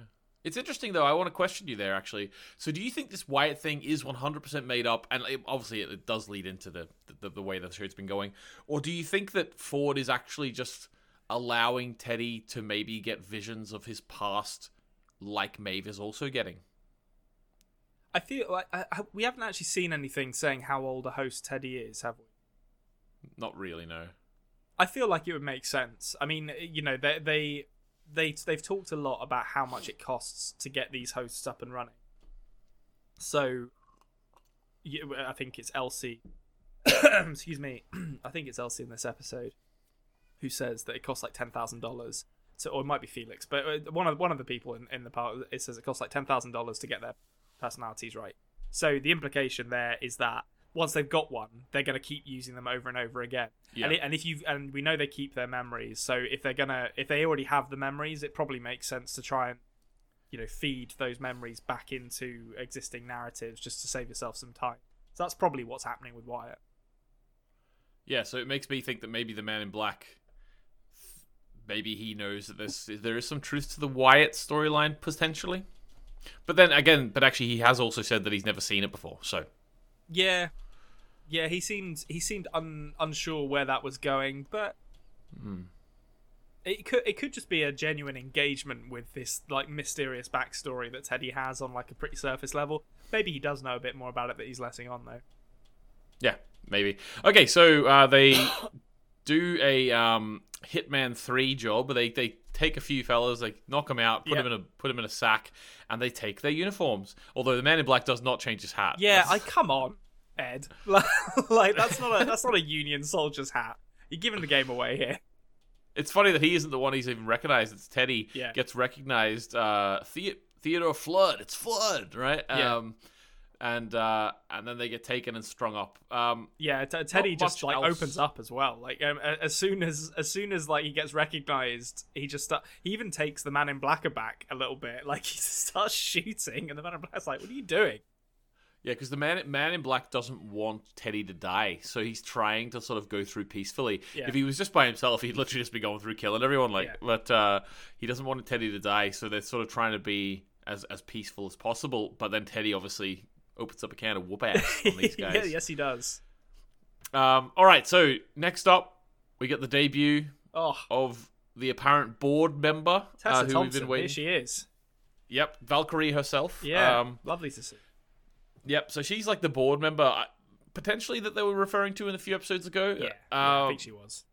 It's interesting though. I want to question you there actually. So, do you think this Wyatt thing is 100% made up? And it, obviously, it, it does lead into the, the the way that the show's been going. Or do you think that Ford is actually just allowing Teddy to maybe get visions of his past, like Maeve is also getting? I feel like I, I, we haven't actually seen anything saying how old a host Teddy is, have we? Not really, no. I feel like it would make sense. I mean, you know, they they they they've talked a lot about how much it costs to get these hosts up and running. So, I think it's Elsie. excuse me. I think it's Elsie in this episode who says that it costs like ten thousand dollars. So, or it might be Felix, but uh, one of one of the people in, in the part it says it costs like ten thousand dollars to get their personalities right. So the implication there is that once they've got one, they're going to keep using them over and over again. Yeah. And, it, and if you and we know they keep their memories, so if they're gonna if they already have the memories, it probably makes sense to try and you know feed those memories back into existing narratives just to save yourself some time. So that's probably what's happening with Wyatt. Yeah, so it makes me think that maybe the Man in Black, maybe he knows that there's there is some truth to the Wyatt storyline potentially. But then again, but actually, he has also said that he's never seen it before. So Yeah, yeah. He seemed he seemed un, unsure where that was going, but it could it could just be a genuine engagement with this like mysterious backstory that Teddy has on like a pretty surface level. Maybe he does know a bit more about it that he's letting on though. yeah, maybe. Okay, so uh, they do a um, Hitman Three job. where They they take a few fellas, they knock them out, put Yeah. them in a put them in a sack, and they take their uniforms. Although the Man in Black does not change his hat. Yeah, That's- I come on, Ed. like that's not a that's not a Union soldier's hat. You're giving the game away here. It's funny that he isn't the one he's even recognized. It's Teddy Yeah. gets recognized. Uh, the- Theodore Flood. It's Flood, right? Yeah. Um, and uh, and then they get taken and strung up. Um, Yeah, t- Teddy just like else. opens up as well. Like um, as soon as as soon as like he gets recognized, he just start, he even takes the man in black aback a little bit. Like he starts shooting, and the man in black's like, "What are you doing?" Yeah, because the man man in black doesn't want Teddy to die, so he's trying to sort of go through peacefully. Yeah. If he was just by himself, he'd literally just be going through killing everyone. Like, Yeah. but uh, he doesn't want Teddy to die, so they're sort of trying to be as as peaceful as possible. But then Teddy obviously opens up a can of whoop ass on these guys. yeah, yes, he does. Um, all right, so next up, we get the debut Oh, of the apparent board member Tessa uh, who Thompson. we've been waiting. Here she is. Yep, Valkyrie herself. Yeah, Um, lovely to see. Yep. So she's like the board member, uh, potentially that they were referring to in a few episodes ago. Yeah, yeah, I Um, think she was.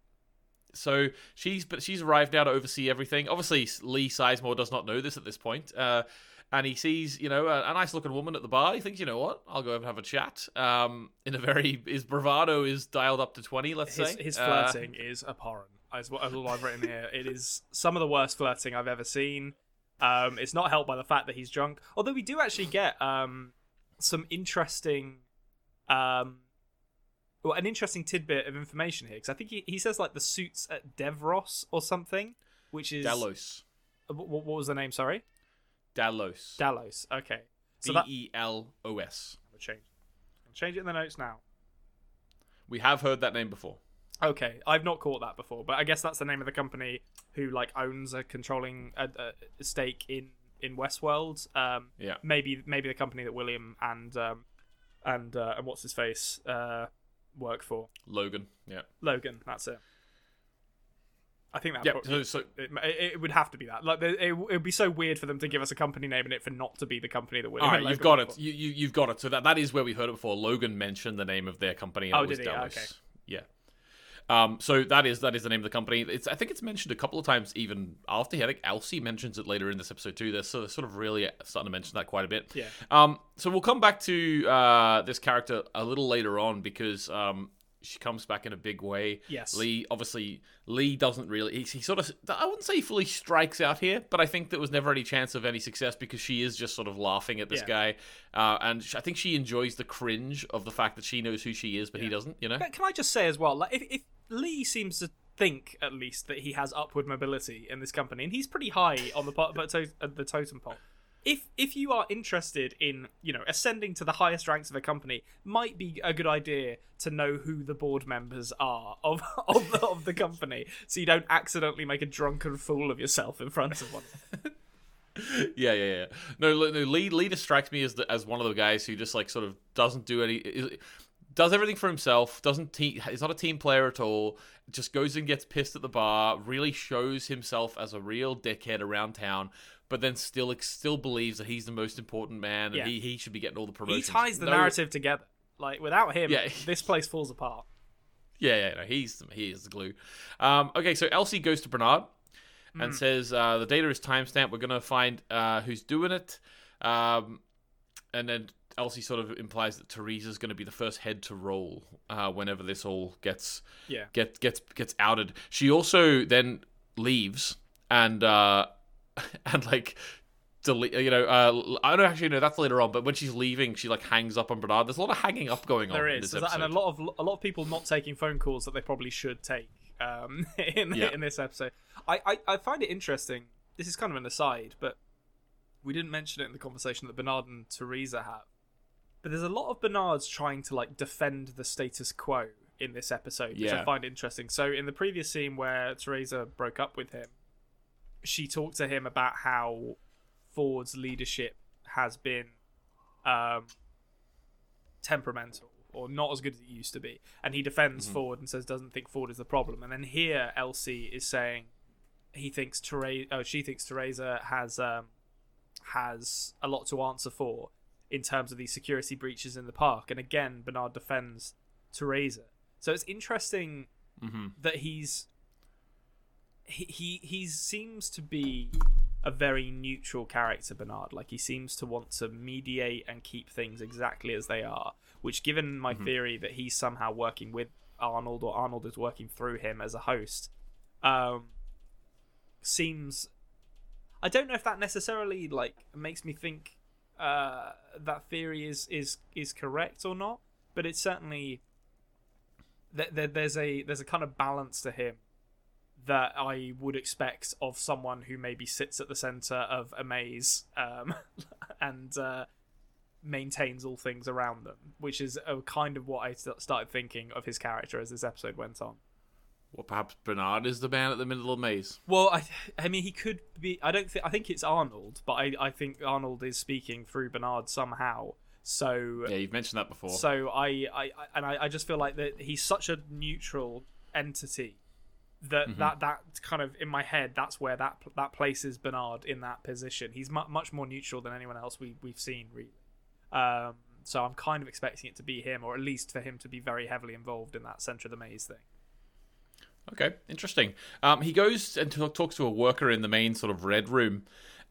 So she's but she's arrived now to oversee everything. Obviously, Lee Sizemore does not know this at this point. Uh, and he sees, you know, a, a nice looking woman at the bar. He thinks, you know what, I'll go over and have a chat. Um, in a very his bravado is dialed up to twenty. Let's His, say his Uh, flirting is abhorrent. As what all I've written here, it is some of the worst flirting I've ever seen. Um, it's not helped by the fact that he's drunk. Although we do actually get um, some interesting, um, well, an interesting tidbit of information here because I think he, he says like the suits at Devros or something, which is Delos. Uh, What, was the name? Sorry, Delos. Delos. Okay, so D E L O S. I'm gonna change. I'm gonna change it in the notes now. We have heard that name before. Okay, I've not caught that before, but I guess that's the name of the company who like owns a controlling a, a stake in in Westworld. Um, Yeah. maybe maybe the company that William and um, and uh, and what's his face uh, work for. Logan. Yeah. Logan, that's it. I think that probably- So, so it, it, it would have to be that. Like, it, it would be so weird for them to give us a company name and it for not to be the company that we're. and right, you've got it. You, you you've got it. So that that is where we've heard it before. Logan mentioned the name of their company. And Oh, it was did he? Delos. Okay. Yeah. Um. So that is that is the name of the company. It's I think it's mentioned a couple of times even after. I think Elsie mentions it later in this episode too. They're sort of, sort of really starting to mention that quite a bit. Yeah. Um. So we'll come back to uh this character a little later on because um she comes back in a big way. Yes. Lee obviously Lee doesn't really he, he sort of I wouldn't say he fully strikes out here, but I think there was never any chance of any success because she is just sort of laughing at this Yeah. guy, uh, and I think she enjoys the cringe of the fact that she knows who she is, but he doesn't. You know? But can I just say as well, like if, if Lee seems to think at least that he has upward mobility in this company, and he's pretty high on the po- uh, the totem pole. If if you are interested in you know ascending to the highest ranks of a company, might be a good idea to know who the board members are of of the, of the company, so you don't accidentally make a drunken fool of yourself in front of one. yeah, yeah, yeah. No, no Lee Lee strikes me as the, as one of the guys who just like sort of doesn't do any. is- Does everything for himself. Doesn't te- he's not a team player at all. Just goes and gets pissed at the bar. Really shows himself as a real dickhead around town. But then still still believes that he's the most important man and Yeah. he, he should be getting all the promotions. He ties the No- narrative together. Like without him, Yeah. this place falls apart. Yeah, yeah, no, he's he is the glue. Um, okay, so Elsie goes to Bernard Hmm. and says uh, the data is timestamped. We're gonna find uh, who's doing it, um, and then Elsie sort of implies that Theresa's gonna be the first head to roll uh, whenever this all gets Yeah. get gets gets outed. She also then leaves and uh, and like. Delete, you know, uh, I don't actually know that's later on, but when she's leaving, she like hangs up on Bernard. There's a lot of hanging up going on. There in this There's that- and a lot of a lot of people not taking phone calls that they probably should take um, in Yeah. in this episode. I, I I find it interesting. This is kind of an aside, but we didn't mention it in the conversation that Bernard and Theresa have. But there's a lot of Bernards trying to like defend the status quo in this episode, which I find interesting. So in the previous scene where Theresa broke up with him, she talked to him about how Ford's leadership has been um, temperamental or not as good as it used to be. And he defends Ford and says doesn't think Ford is the problem. And then here Elsie is saying he thinks Theresa, oh, she thinks Theresa has um, has a lot to answer for in terms of these security breaches in the park. And again, Bernard defends Theresa. So it's interesting Mhm. that he's he, he seems to be a very neutral character, Bernard. Like he seems to want to mediate and keep things exactly as they are. Which, given my theory that he's somehow working with Arnold or Arnold is working through him as a host, um, seems. I don't know if that necessarily like makes me think uh, that theory is is is correct or not, but it's certainly th- th- there's a there's a kind of balance to him that I would expect of someone who maybe sits at the center of a maze um, and uh, maintains all things around them, which is a kind of what I started thinking of his character as this episode went on. Well, perhaps Bernard is the man at the middle of the maze. Well, I, I mean, he could be. I don't think. I think it's Arnold, but I, I think Arnold is speaking through Bernard somehow. So, Yeah, you've mentioned that before. so I, I, I and I, I just feel like that he's such a neutral entity that that that kind of in my head that's where that that places Bernard in that position. He's mu- much more neutral than anyone else we we've seen really. Um, so I'm kind of expecting it to be him, or at least for him to be very heavily involved in that center of the maze thing. Okay, interesting. Um, he goes and t- talks to a worker in the main sort of red room,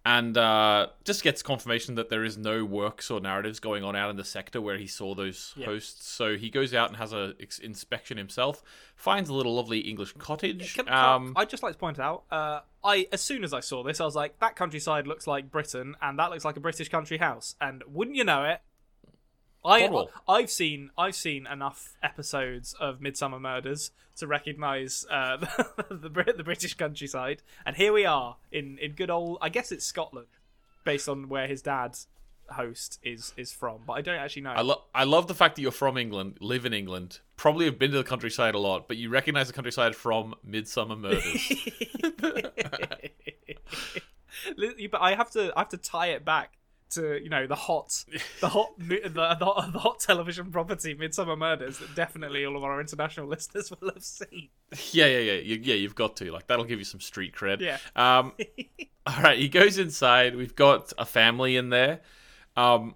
and uh, just gets confirmation that there is no works or narratives going on out in the sector where he saw those Yeah. hosts. So he goes out and has a ex- inspection himself, finds a little lovely English cottage. Can, can- um, I'd just like to point out, uh, I as soon as I saw this, I was like, that countryside looks like Britain, and that looks like a British country house. And wouldn't you know it, I Cornwall. I've seen I've seen enough episodes of Midsomer Murders to recognise uh, the the, Brit- the British countryside, and here we are in in good old I guess it's Scotland, based on where his dad's host is is from, but I don't actually know. I, lo- I love the fact that you're from England, live in England, probably have been to the countryside a lot, but you recognize the countryside from Midsomer Murders. Li- but I have to I have to tie it back to you know the hot the hot mo- the, the, the hot television property Midsomer Murders that definitely all of our international listeners will have seen. Yeah, yeah, yeah, you, yeah. You've got to like that'll give you some street cred. Yeah. Um. all right. He goes inside. We've got a family in there. Um,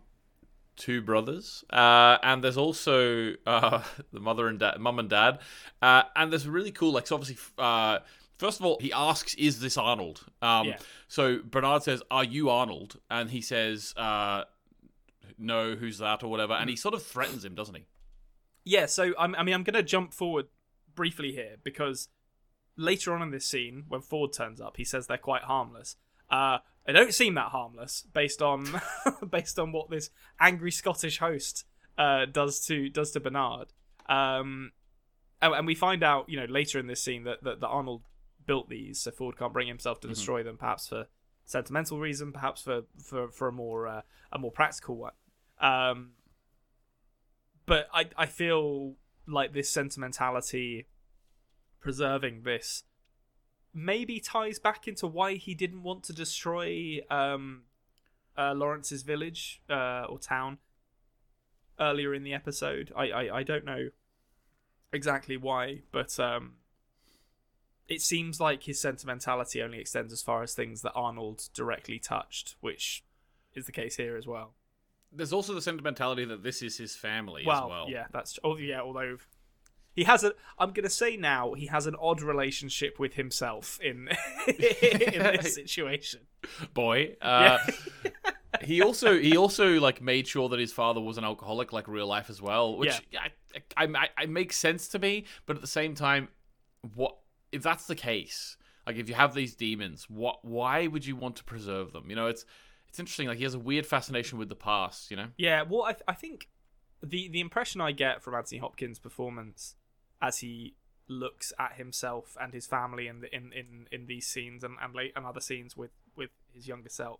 two brothers. Uh, and there's also uh the mother and dad, mum and dad. Uh, and there's really cool. Like, so obviously, uh, first of all, he asks, "Is this Arnold?" Um. Yeah. So Bernard says, "Are you Arnold?" And he says, uh, "No, who's that?" or whatever. And he sort of threatens him, doesn't he? Yeah, so I'm, I mean I'm going to jump forward briefly here because later on in this scene when Ford turns up, he says they're quite harmless. Uh, they don't seem that harmless based on based on what this angry Scottish host uh, does to does to Bernard. Um, and, and we find out, you know, later in this scene that, that, that Arnold built these, so Ford can't bring himself to destroy them, perhaps for sentimental reason, perhaps for for, for a more uh, a more practical one. Um, but I I feel like this sentimentality preserving this maybe ties back into why he didn't want to destroy um uh, Lawrence's village uh, or town earlier in the episode. I, I I don't know exactly why, but um it seems like his sentimentality only extends as far as things that Arnold directly touched, which is the case here as well. There's also the sentimentality that this is his family well, as well. yeah, that's oh yeah. Although he has a, I'm gonna say now he has an odd relationship with himself in in this situation. boy. Uh, he also he also like made sure that his father was an alcoholic, like real life as well, which I, I, I, I makes sense to me. But at the same time, what if that's the case? Like if you have these demons, what why would you want to preserve them? You know, it's it's interesting. Like he has a weird fascination with the past. You know. Yeah, well, I, I think the the impression I get from Anthony Hopkins' performance as he looks at himself and his family in the, in, in in these scenes and and, late, and other scenes with with his younger self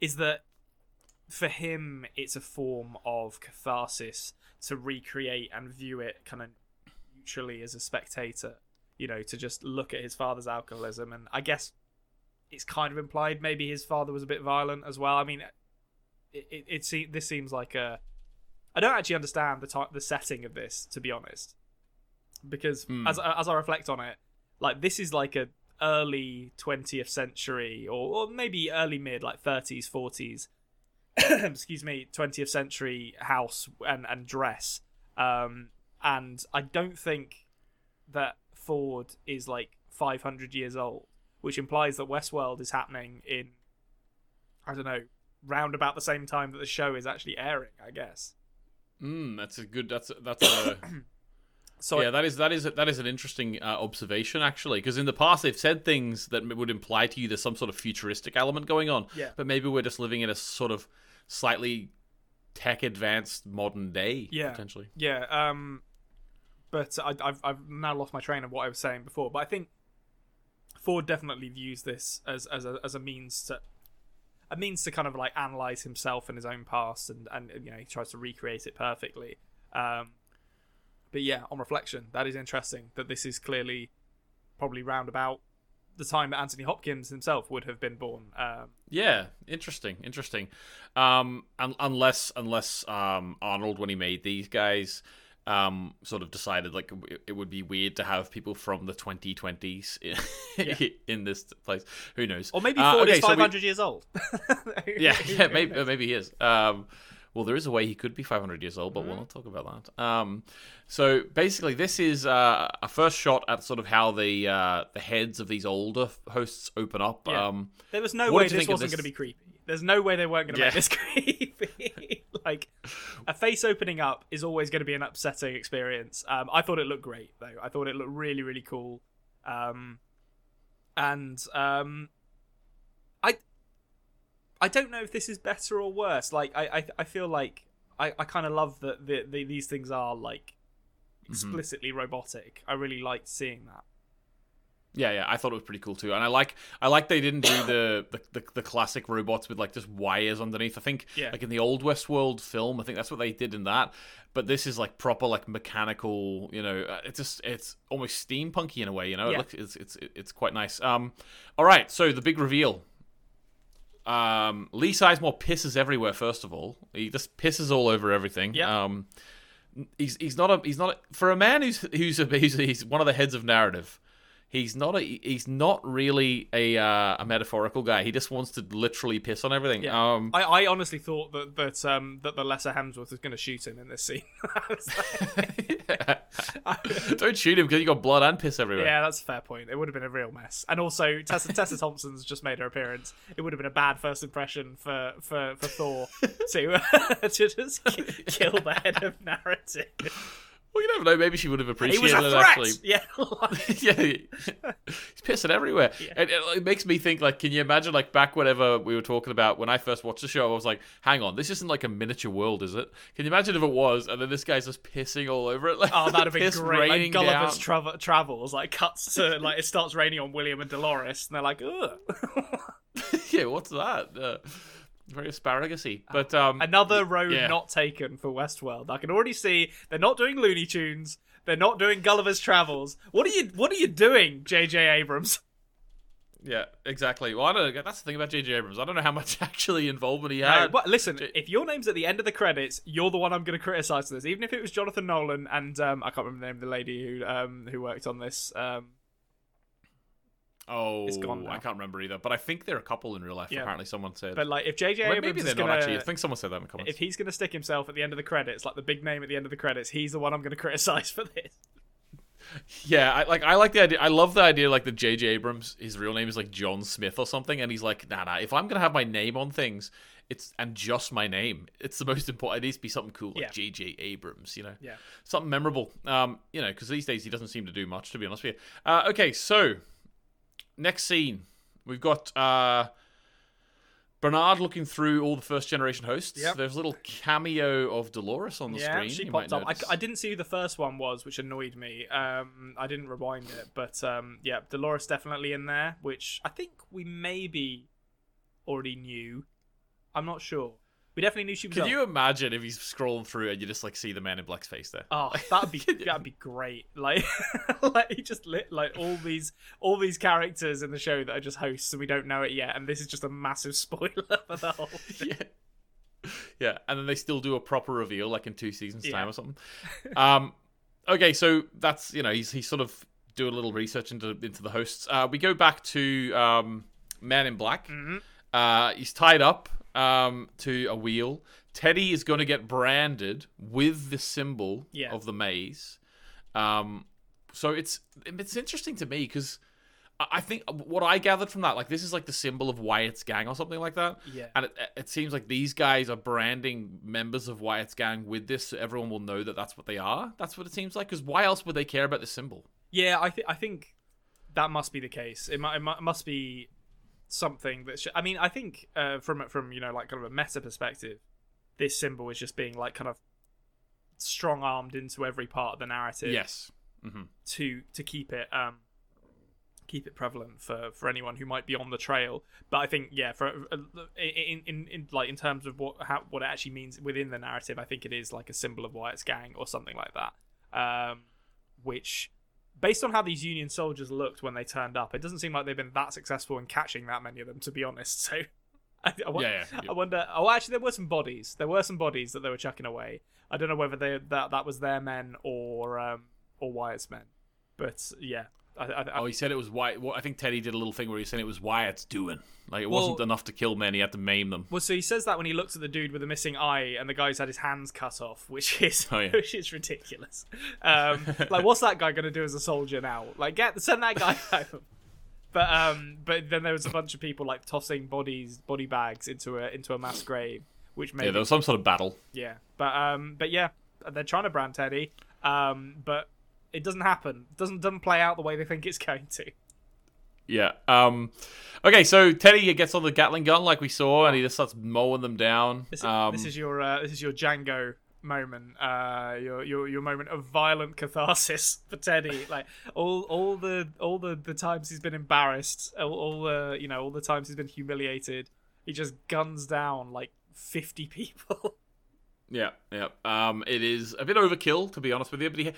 is that for him it's a form of catharsis to recreate and view it kind of neutrally as a spectator you know to just look at his father's alcoholism. And i guess it's kind of implied maybe his father was a bit violent as well. I mean it, it, it se- this seems like a I don't actually understand the the setting of this to be honest, because as as I reflect on it, like this is like a early twentieth century or or maybe early mid like thirties forties, excuse me, twentieth century house and and dress, um, and I don't think that Ford is like five hundred years old, which implies that Westworld is happening in I don't know round about the same time that the show is actually airing, I guess. Mm, that's a good. That's a, that's a. So yeah, that is that is that is an interesting uh, observation actually, because in the past they've said things that would imply to you there's some sort of futuristic element going on. Yeah. But maybe we're just living in a sort of slightly tech advanced modern day. Yeah. Potentially. yeah, um, but I, I've I've now lost my train of what I was saying before. But I think Ford definitely views this as as a as a means to. a means to kind of like analyze himself and his own past, and and you know he tries to recreate it perfectly. Um, but yeah, on reflection, that is interesting that this is clearly probably round about the time that Anthony Hopkins himself would have been born. Um, Yeah, interesting, interesting. Um, un- unless unless um, Arnold, when he made these guys, um, sort of decided like it, would be weird to have people from the 2020s in, Yeah. in this place. Who knows? or maybe Uh, okay, is so we- 500 years old. yeah, yeah, maybe uh, maybe he is. Um, well, there is a way he could be 500 years old, but we'll not talk about that. Um, so basically, this is uh, a first shot at sort of how the uh, the heads of these older hosts open up. Yeah. Um, There was no way this wasn't this? going to be creepy. There's no way they weren't going to Yeah. make this creepy. Like a face opening up is always going to be an upsetting experience. Um, I thought it looked great though. I thought it looked really really cool. Um, and um, I I don't know if this is better or worse. Like I I, I feel like I, I kind of love that the, the, these things are like explicitly robotic. I really liked seeing that. Yeah, yeah, I thought it was pretty cool too, and I like I like they didn't do the the, the, the classic robots with like just wires underneath. I think Yeah. like in the old Westworld film, I think that's what they did in that. But this is like proper like mechanical, you know. uh, It's just it's almost steampunky in a way, you know. It looks it's it's it's quite nice. Um, all right, so the big reveal. Um, Lee Sizemore pisses everywhere. First of all, he just pisses all over everything. Yeah. Um, he's he's not a he's not a, for a man who's who's a, he's, he's one of the heads of narrative. He's not a he's not really a uh, a metaphorical guy. He just wants to literally piss on everything. Yeah. Um, I, I honestly thought that that um that the lesser Hemsworth was going to shoot him in this scene. I was like- don't shoot him because you got blood and piss everywhere. yeah, that's a fair point. It would have been a real mess. And also, Tessa Tessa Thompson's just made her appearance. It would have been a bad first impression for for, for Thor to to just kill the head of narrative. Well, you never know. Maybe she would have He appreciated was a it actually. Yeah. like- yeah, he's pissing everywhere. And it, it makes me think, like, can you imagine, like, back whenever we were talking about when I first watched the show, I was like, hang on, this isn't like a miniature world, is it? Can you imagine if it was, and then this guy's just pissing all over it? Like, Oh, that'd be great. Like Gulliver's. Trav- Travels, like cuts to like it starts raining on William and Dolores, and they're like, ugh. yeah, what's that? Uh, very asparagusy. But um, Another road yeah. not taken for Westworld. I can already see they're not doing Looney Tunes. They're not doing Gulliver's Travels. What are you What are you doing, J.J. Abrams? yeah, exactly. Well, I don't know. That's the thing about J.J. Abrams. I don't know how much actually involvement he No, had. but listen, if your name's at the end of the credits, you're the one I'm going to criticize for this. Even if it was Jonathan Nolan and um, I can't remember the name of the lady who um, who worked on this. Um, oh, it's gone now. I can't remember either. But I think they're a couple in real life. Yeah. Apparently, someone said. but like, if J.J. Well, Abrams maybe they're is not going actually. I think someone said that in the comments. if he's going to stick himself at the end of the credits, like the big name at the end of the credits, he's the one I'm going to criticize for this. Yeah, I like I like the idea. I love the idea like the J.J. Abrams. His real name is like John Smith or something, and he's like, nah, nah. If I'm gonna have my name on things, it's and just my name. It's the most important. It needs to be something cool like Yeah. J.J. Abrams. You know, Yeah. something memorable. Um, you know, because these days he doesn't seem to do much. To be honest with you. Uh, okay, so next scene we've got uh Bernard looking through all the first generation hosts. Yep. There's a little cameo of Dolores on the yeah, screen. she you popped up. I. I didn't see who the first one was, which annoyed me. Um, I didn't rewind it, but um, yeah, Dolores definitely in there, which I think we maybe already knew. I'm not sure. We definitely knew she was. Can up. you imagine if he's scrolling through and you just like see the man in black's face there? Oh, that'd be that'd be great. Like, like he just lit like all these all these characters in the show that are just hosts and we don't know it yet, and this is just a massive spoiler for the whole. Thing. yeah, yeah, and then they still do a proper reveal like in two seasons Yeah. time or something. Um, okay, so that's you know he's he's sort of doing a little research into into the hosts. Uh, we go back to um, Man in Black. Mm-hmm. Uh, he's tied up um, to a wheel. Teddy is going to get branded with the symbol Yeah. of the maze. Um, so it's it's interesting to me because I think what I gathered from that, like this is like the symbol of Wyatt's gang or something like that. Yeah. And it, it seems like these guys are branding members of Wyatt's gang with this, so everyone will know that that's what they are. That's what it seems like. Because why else would they care about the symbol? Yeah, I think I think that must be the case. It, mu- it, mu- must be something that. Sh- I mean, I think uh, from from you know like kind of a meta perspective, this symbol is just being like kind of strong armed into every part of the narrative. Yes. hmm to to keep it um keep it prevalent for for anyone who might be on the trail. But I think yeah, for uh, in in, in like in terms of what how what it actually means within the narrative, I think it is like a symbol of Wyatt's gang or something like that. Um, which based on how these Union soldiers looked when they turned up, it doesn't seem like they've been that successful in catching that many of them, to be honest. So, I, I, won- Yeah, yeah, yeah. I wonder. Oh, actually, there were some bodies. There were some bodies that they were chucking away. I don't know whether they that that was their men or um or Wyatt's men, but yeah. I, I, I, Oh, he said it was Wyatt. Well, I think Teddy did a little thing where he said it was Wyatt's doing. Like it Well- wasn't enough to kill men; he had to maim them. Well, so he says that when he looks at the dude with the missing eye, and the guy's had his hands cut off, which is Oh, yeah. which is ridiculous. Um, like, what's that guy going to do as a soldier now? Like, get send that guy home. But um, but then there was a bunch of people like tossing bodies, body bags into a into a mass grave, which made Yeah, there was some sort of battle. yeah. But um, but yeah, they're trying to brand Teddy. Um, but it doesn't happen. It doesn't doesn't play out the way they think it's going to. Yeah. Um. Okay, so Teddy gets on the Gatling gun like we saw, and he just starts mowing them down. This, um, this is your uh, this is your Django moment, uh, your your your moment of violent catharsis for Teddy. Like all all the all the, the times he's been embarrassed, all, all the you know all the times he's been humiliated, he just guns down like fifty people. Yeah, yeah. Um, it is a bit overkill to be honest with you, but he,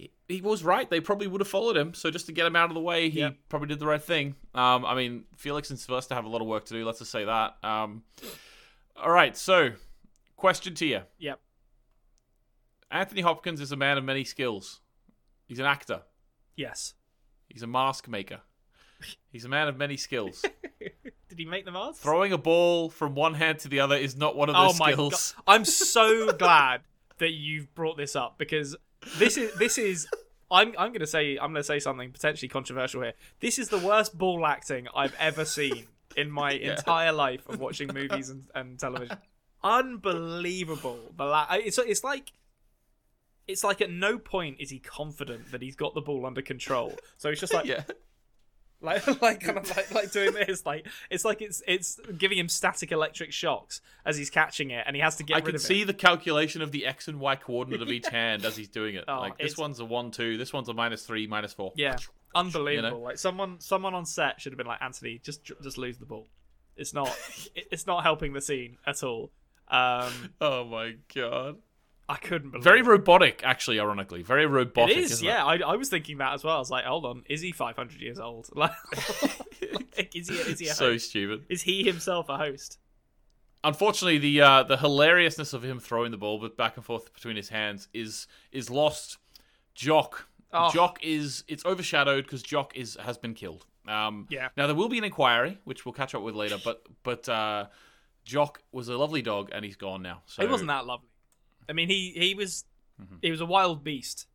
he he was right. They probably would have followed him. So just to get him out of the way, he Yep. probably did the right thing. Um, I mean, Felix and Sylvester have a lot of work to do. Let's just say that. Um, all right. So, question to you: yep. Anthony Hopkins is a man of many skills. He's an actor. Yes. He's a mask maker. He's a man of many skills. Did he make the mask? Throwing a ball from one hand to the other is not one of oh those my skills. god! I'm so glad that you've brought this up because this is this is. I'm I'm gonna say I'm gonna say something potentially controversial here. This is the worst ball acting I've ever seen in my entire life of watching movies and, and television. Unbelievable! The la- it's it's like it's like at no point is he confident that he's got the ball under control. So it's just like Yeah. Like like kind of like, like doing this like it's like it's it's giving him static electric shocks as he's catching it and he has to get I can see it. the calculation of the x and y coordinate of each hand as he's doing it. Oh, like this one's a one, two. This one's a minus three, minus four. Yeah, unbelievable. You know? Like someone someone on set should have been like Anthony, just just lose the ball. It's not it's not helping the scene at all. Um, Oh my god. I couldn't believe Very it. robotic, actually. Ironically, very robotic. It is, isn't yeah. I, I was thinking that as well. I was like, hold on, is he 500 years old? Like, like, is he is he a so host? stupid. Is he himself a host? Unfortunately, the uh, the hilariousness of him throwing the ball but back and forth between his hands is is lost. Jock, Oh. Jock is it's overshadowed because Jock is has been killed. Um, Yeah. Now there will be an inquiry, which we'll catch up with later. But but uh, Jock was a lovely dog, and he's gone now. So He wasn't that lovely. I mean, he he was he was a wild beast,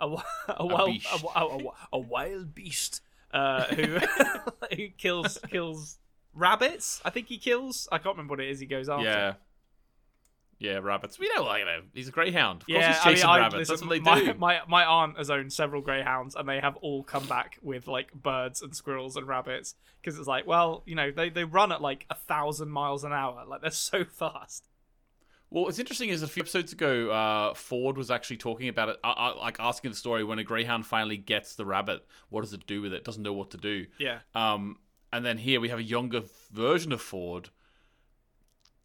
a, a wild a, beast. wi- a, a wild beast uh, who who kills kills rabbits. I think he kills. I can't remember what it is. He goes after. Yeah. Yeah, rabbits. We know, like, you know, he's a greyhound. Of course Yeah, he's I mean, chasing I, rabbits. listen, That's what they my, do. My my aunt has owned several greyhounds, and they have all come back with like birds and squirrels and rabbits because it's like, well, you know, they they run at like a thousand miles an hour, like they're so fast. Well, what's interesting is a few episodes ago, uh, Ford was actually talking about it, uh, uh, like asking the story when a greyhound finally gets the rabbit, what does it do with it? Doesn't know what to do. Yeah, Um, and then here we have a younger version of Ford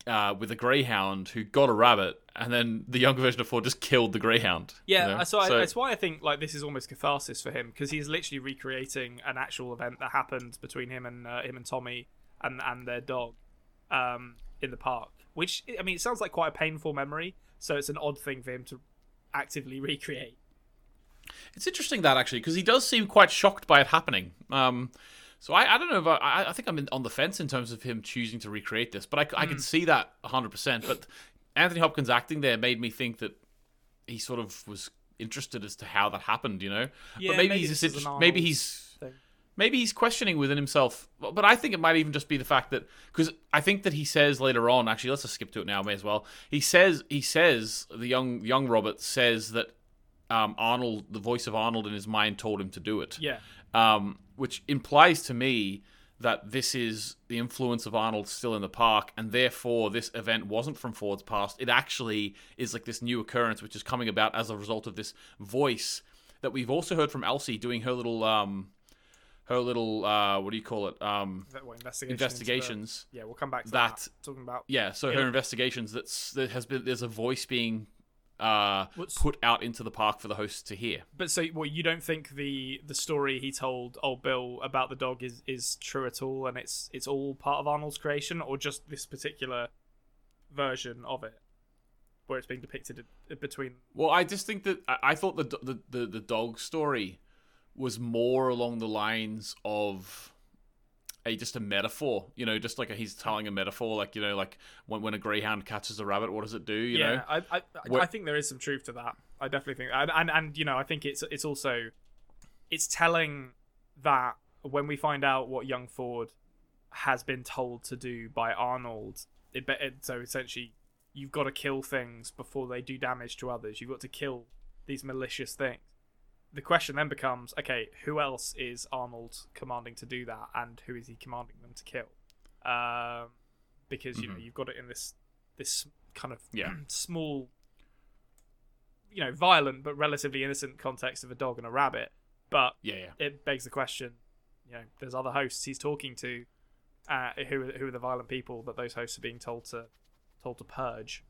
uh, with a greyhound who got a rabbit, and then the younger version of Ford just killed the greyhound. you Yeah, know? so, I, that's why I think like this is almost catharsis for him because he's literally recreating an actual event that happened between him and uh, him and Tommy and and their dog um, in the park. Which I mean, it sounds like quite a painful memory, so it's an odd thing for him to actively recreate. It's interesting that actually because he does seem quite shocked by it happening. Um, so I, I don't know if I, I, think I'm in, on the fence in terms of him choosing to recreate this, but I, I can see that 100. percent But Anthony Hopkins acting there made me think that he sort of was interested as to how that happened. You know, Yeah, but maybe, maybe he's this just is an inter- maybe he's. Maybe he's questioning within himself. But I think it might even just be the fact that because I think that he says later on. Actually, let's just skip to it now. May as well. He says he says the young young Robert says that um, Arnold, the voice of Arnold in his mind, told him to do it. Yeah, Um, which implies to me that this is the influence of Arnold still in the park, and therefore this event wasn't from Ford's past. It actually is like this new occurrence, which is coming about as a result of this voice that we've also heard from Elsie doing her little um, her little uh, what do you call it? Um, what, investigation into the- investigations. yeah, we'll come back to that- that. Talking about Yeah, so her investigations that's that has been there's a voice being uh, put out into the park for the hosts to hear. But so, well, you don't think the the story he told old Bill about the dog is is true at all, and it's it's all part of Arnold's creation, or just this particular version of it, where it's being depicted between? Well, I just think that I, I thought the, the the the dog story was more along the lines of a just a metaphor, you know, just like a, he's telling a metaphor, like you know, like when when a greyhound catches a rabbit, what does it do? You yeah, know, I I, I, Where- I think there is some truth to that. I definitely think, and, and and you know, I think it's it's also it's telling that when we find out what young Ford has been told to do by Arnold, it, be- it so essentially you've got to kill things before they do damage to others. You've got to kill these malicious things. The question then becomes, okay, who else is Arnold commanding to do that, and who is he commanding them to kill? Um, because you know you've got it in this this kind of Yeah. small, you know, violent but relatively innocent context of a dog and a rabbit. But yeah, yeah. it begs the question, you know, there's other hosts he's talking to, uh, who are, who are the violent people that those hosts are being told to told to purge.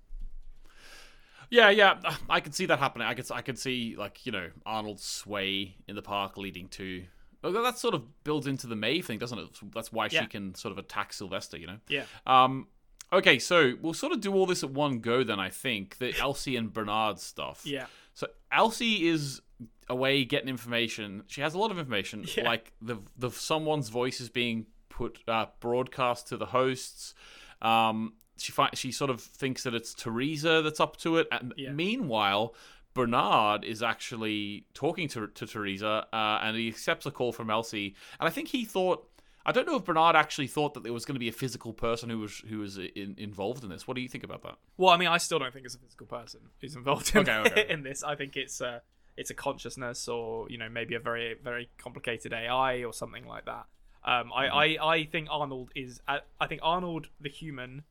Yeah, yeah, I can see that happening. I could, I could see like you know Arnold's sway in the park leading to. That sort of builds into the Maeve thing, doesn't it? That's why Yeah. she can sort of attack Sylvester. You know. Yeah, Um. Okay, so we'll sort of do all this at one go. Then I think the Elsie and Bernard stuff. yeah, So Elsie is away getting information. She has a lot of information, Yeah. like the the someone's voice is being put uh, broadcast to the hosts. Um, she fi- she sort of thinks that it's Theresa that's up to it. And Yeah. meanwhile, Bernard is actually talking to to Theresa, uh, and he accepts a call from Elsie. And I think he thought. I don't know if Bernard actually thought that there was going to be a physical person who was who was in, involved in this. What do you think about that? Well, I mean, I still don't think it's a physical person who's involved in, Okay, okay. in this. I think it's a it's a consciousness, or you know, maybe a very very complicated AI or something like that. Um, I, Mm-hmm. I I think Arnold is. I, I think Arnold the human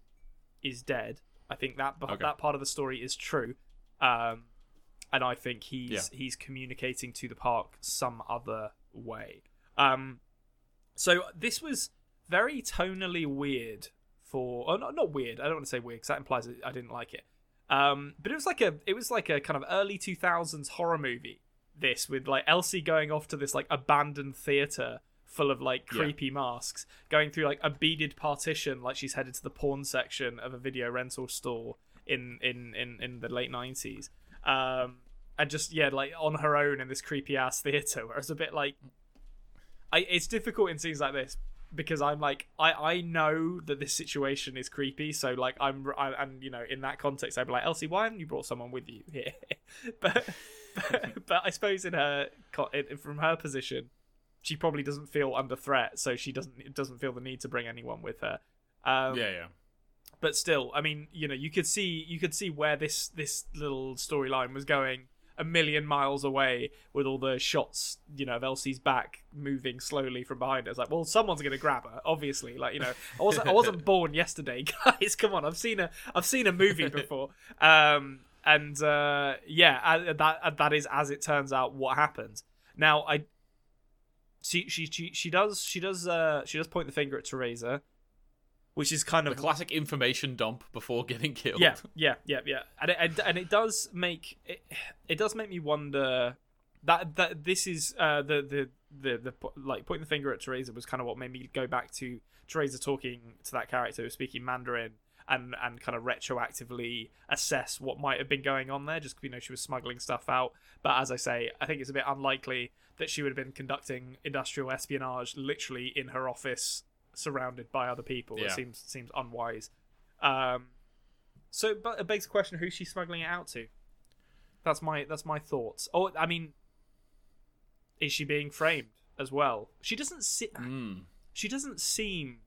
is dead. I think that Okay. that part of the story is true. Um, and I think he's Yeah. he's communicating to the park some other way. Um, so this was very tonally weird for, oh, not, not weird. I don't want to say weird because that implies that I didn't like it. Um, but it was like a, it was like a kind of early two thousands horror movie. This with like Elsie going off to this like abandoned theater full of like Yeah. creepy masks, going through like a beaded partition, like she's headed to the porn section of a video rental store in in in, in the late nineties. Um, and just yeah, like on her own in this creepy ass theater, where it's a bit like I, it's difficult in scenes like this because I'm like I, I know that this situation is creepy so like I'm I, and you know in that context I'd be like Elsie why haven't you brought someone with you here but, but but I suppose in her in, from her position she probably doesn't feel under threat so she doesn't doesn't feel the need to bring anyone with her um, Yeah, yeah. but still I mean you know you could see you could see where this this little storyline was going a million miles away with all the shots, you know, of Elsie's back moving slowly from behind her. It's like, well, someone's gonna grab her, obviously. Like, you know, I wasn't I wasn't born yesterday, guys. Come on, I've seen a I've seen a movie before. Um, and uh, yeah, that that is as it turns out what happens. Now, I she she she, she does she does uh she does point the finger at Theresa, which is kind of The classic information dump before getting killed. yeah, yeah, yeah, yeah, and it, and, and it does make it, it does make me wonder that that this is uh, the, the the the like pointing the finger at Theresa was kind of what made me go back to Theresa talking to that character who was speaking Mandarin and and kind of retroactively assess what might have been going on there. Just you know she was smuggling stuff out, but as I say, I think it's a bit unlikely that she would have been conducting industrial espionage literally in her office surrounded by other people. It seems seems unwise. Um, so, but it begs the question: who's she smuggling it out to? That's my that's my thoughts. Oh, I mean, is she being framed as well? She doesn't see. Mm. She doesn't seem.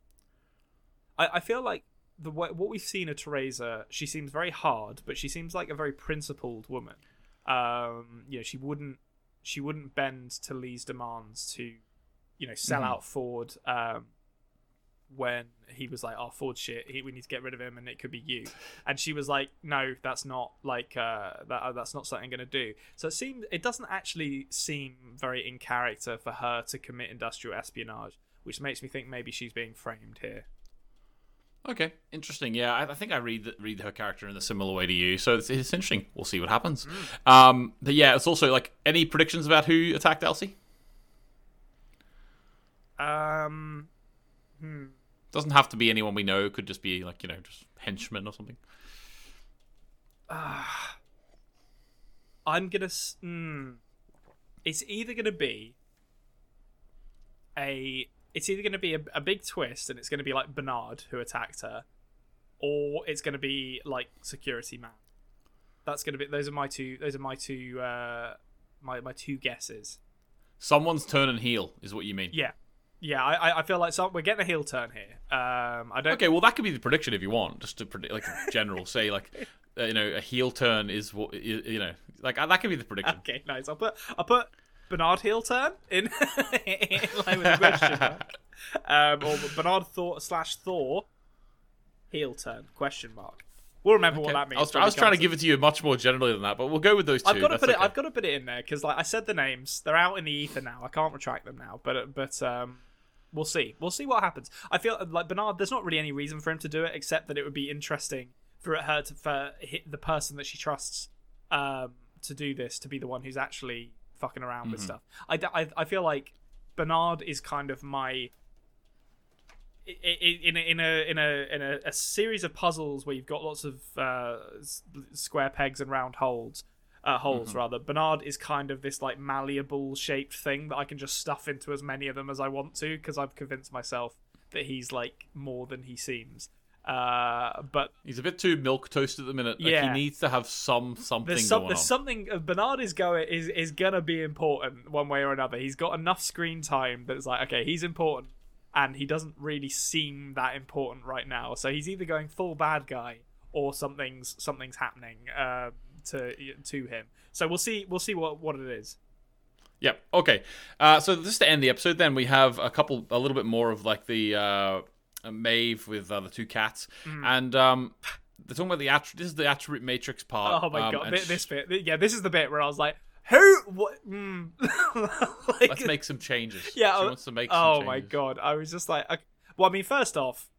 I I feel like the way, what we've seen of Theresa, she seems very hard, but she seems like a very principled woman. Um, you know, she wouldn't she wouldn't bend to Lee's demands to, you know, sell Mhm. out Ford. Um, when he was like, "Oh, Ford shit, he, we need to get rid of him, and it could be you." And she was like, "No, that's not like uh, that. Uh, that's not something I'm going to do." So it seems it doesn't actually seem very in character for her to commit industrial espionage, which makes me think maybe she's being framed here. Okay, interesting. Yeah, I, I think I read the, read her character in a similar way to you, so it's, it's interesting. We'll see what happens. Um, but yeah, it's also like any predictions about who attacked Elsie? Um, Doesn't have to be anyone we know. It could just be like you know, just henchmen or something. I'm gonna. Mm, it's either gonna be a. It's either gonna be a, a big twist, and it's gonna be like Bernard who attacked her, or it's gonna be like Security Man. That's gonna be. Those are my two. Those are my two. Uh, my my two guesses. Someone's turn and heel is what you mean. Yeah, yeah. I I- feel like some, we're getting a heel turn here. Um, I don't. Okay, well that could be the prediction if you want, just to predict like general. say like, uh, you know, a heel turn is what you, you know, like uh, that could be the prediction. Okay, nice. I'll put I'll put Bernard heel turn in, in line with question mark. Um, or Bernard Thor slash Thor heel turn question mark. We'll remember what that means. I was, I was trying to give it to you much more generally than that, but we'll go with those 2 I've got to That's put it. I've got to put it in there because, like, I said the names. They're out in the ether now. I can't retract them now. But but um, we'll see. We'll see what happens. I feel like Bernard. There's not really any reason for him to do it except that it would be interesting for her to for hit the person that she trusts um to do this to be the one who's actually fucking around with stuff. I, I, I feel like Bernard is kind of my in a, in a in a in a, a series of puzzles where you've got lots of uh, square pegs and round holes, uh, holes rather. Bernard is kind of this like malleable shaped thing that I can just stuff into as many of them as I want to because I've convinced myself that he's like more than he seems. Uh, but He's a bit too milk toast at the minute. Like, Yeah. he needs to have some something there's, some, going there's on. something uh, Bernard is going is is gonna be important one way or another. He's got enough screen time that it's like okay, he's important, and he doesn't really seem that important right now. So he's either going full bad guy or something's something's happening uh, to to him. So we'll see we'll see what what it is. Yep. Okay. Uh, so just to end the episode, then we have a couple, a little bit more of like the uh, Maeve with uh, the two cats, Mm. and um, they're talking about the This is the attribute matrix part. Oh my um, god, this bit, yeah, this is the bit where I was like, who? What? Mm. Like- Let's make some changes. Yeah. She wants to make. Some oh my god! I was just like, okay. well, I mean, first off,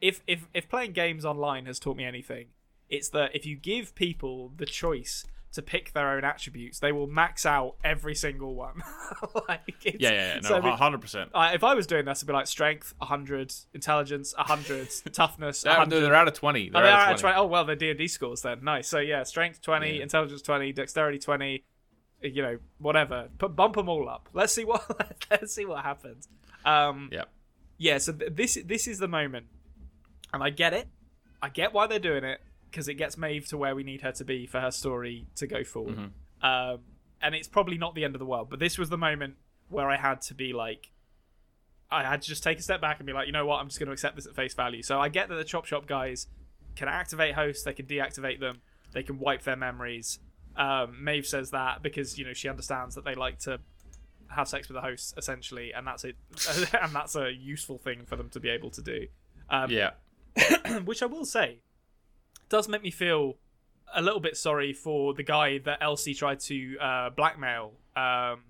if if if playing games online has taught me anything, it's that if you give people the choice to pick their own attributes, they will max out every single one. like, it's, Yeah, yeah, yeah. No, so, hundred percent. uh, if I was doing this, I'd be like strength 100, intelligence 100, toughness No, 100. they're out of twenty. They're Oh, they out of 20. 20. Oh, well, they're D&D scores then. Nice. So, yeah, strength 20, Yeah. intelligence 20, dexterity 20, you know, whatever. Put, bump them all up. Let's see what let's see what happens. Um, Yeah. yeah, so th- this this is the moment. And I get it. I get why they're doing it because it gets Maeve to where we need her to be for her story to go forward. Mm-hmm. Um, and it's probably not the end of the world, but this was the moment where I had to be like I had to just take a step back and be like, you know what, I'm just going to accept this at face value. So I get that the Chop Shop guys can activate hosts, they can deactivate them, they can wipe their memories. Um, Maeve says that because you know she understands that they like to have sex with the hosts essentially, and that's it, and that's a useful thing for them to be able to do. Um, Yeah. which I will say does make me feel a little bit sorry for the guy that Elsie tried to uh, blackmail um,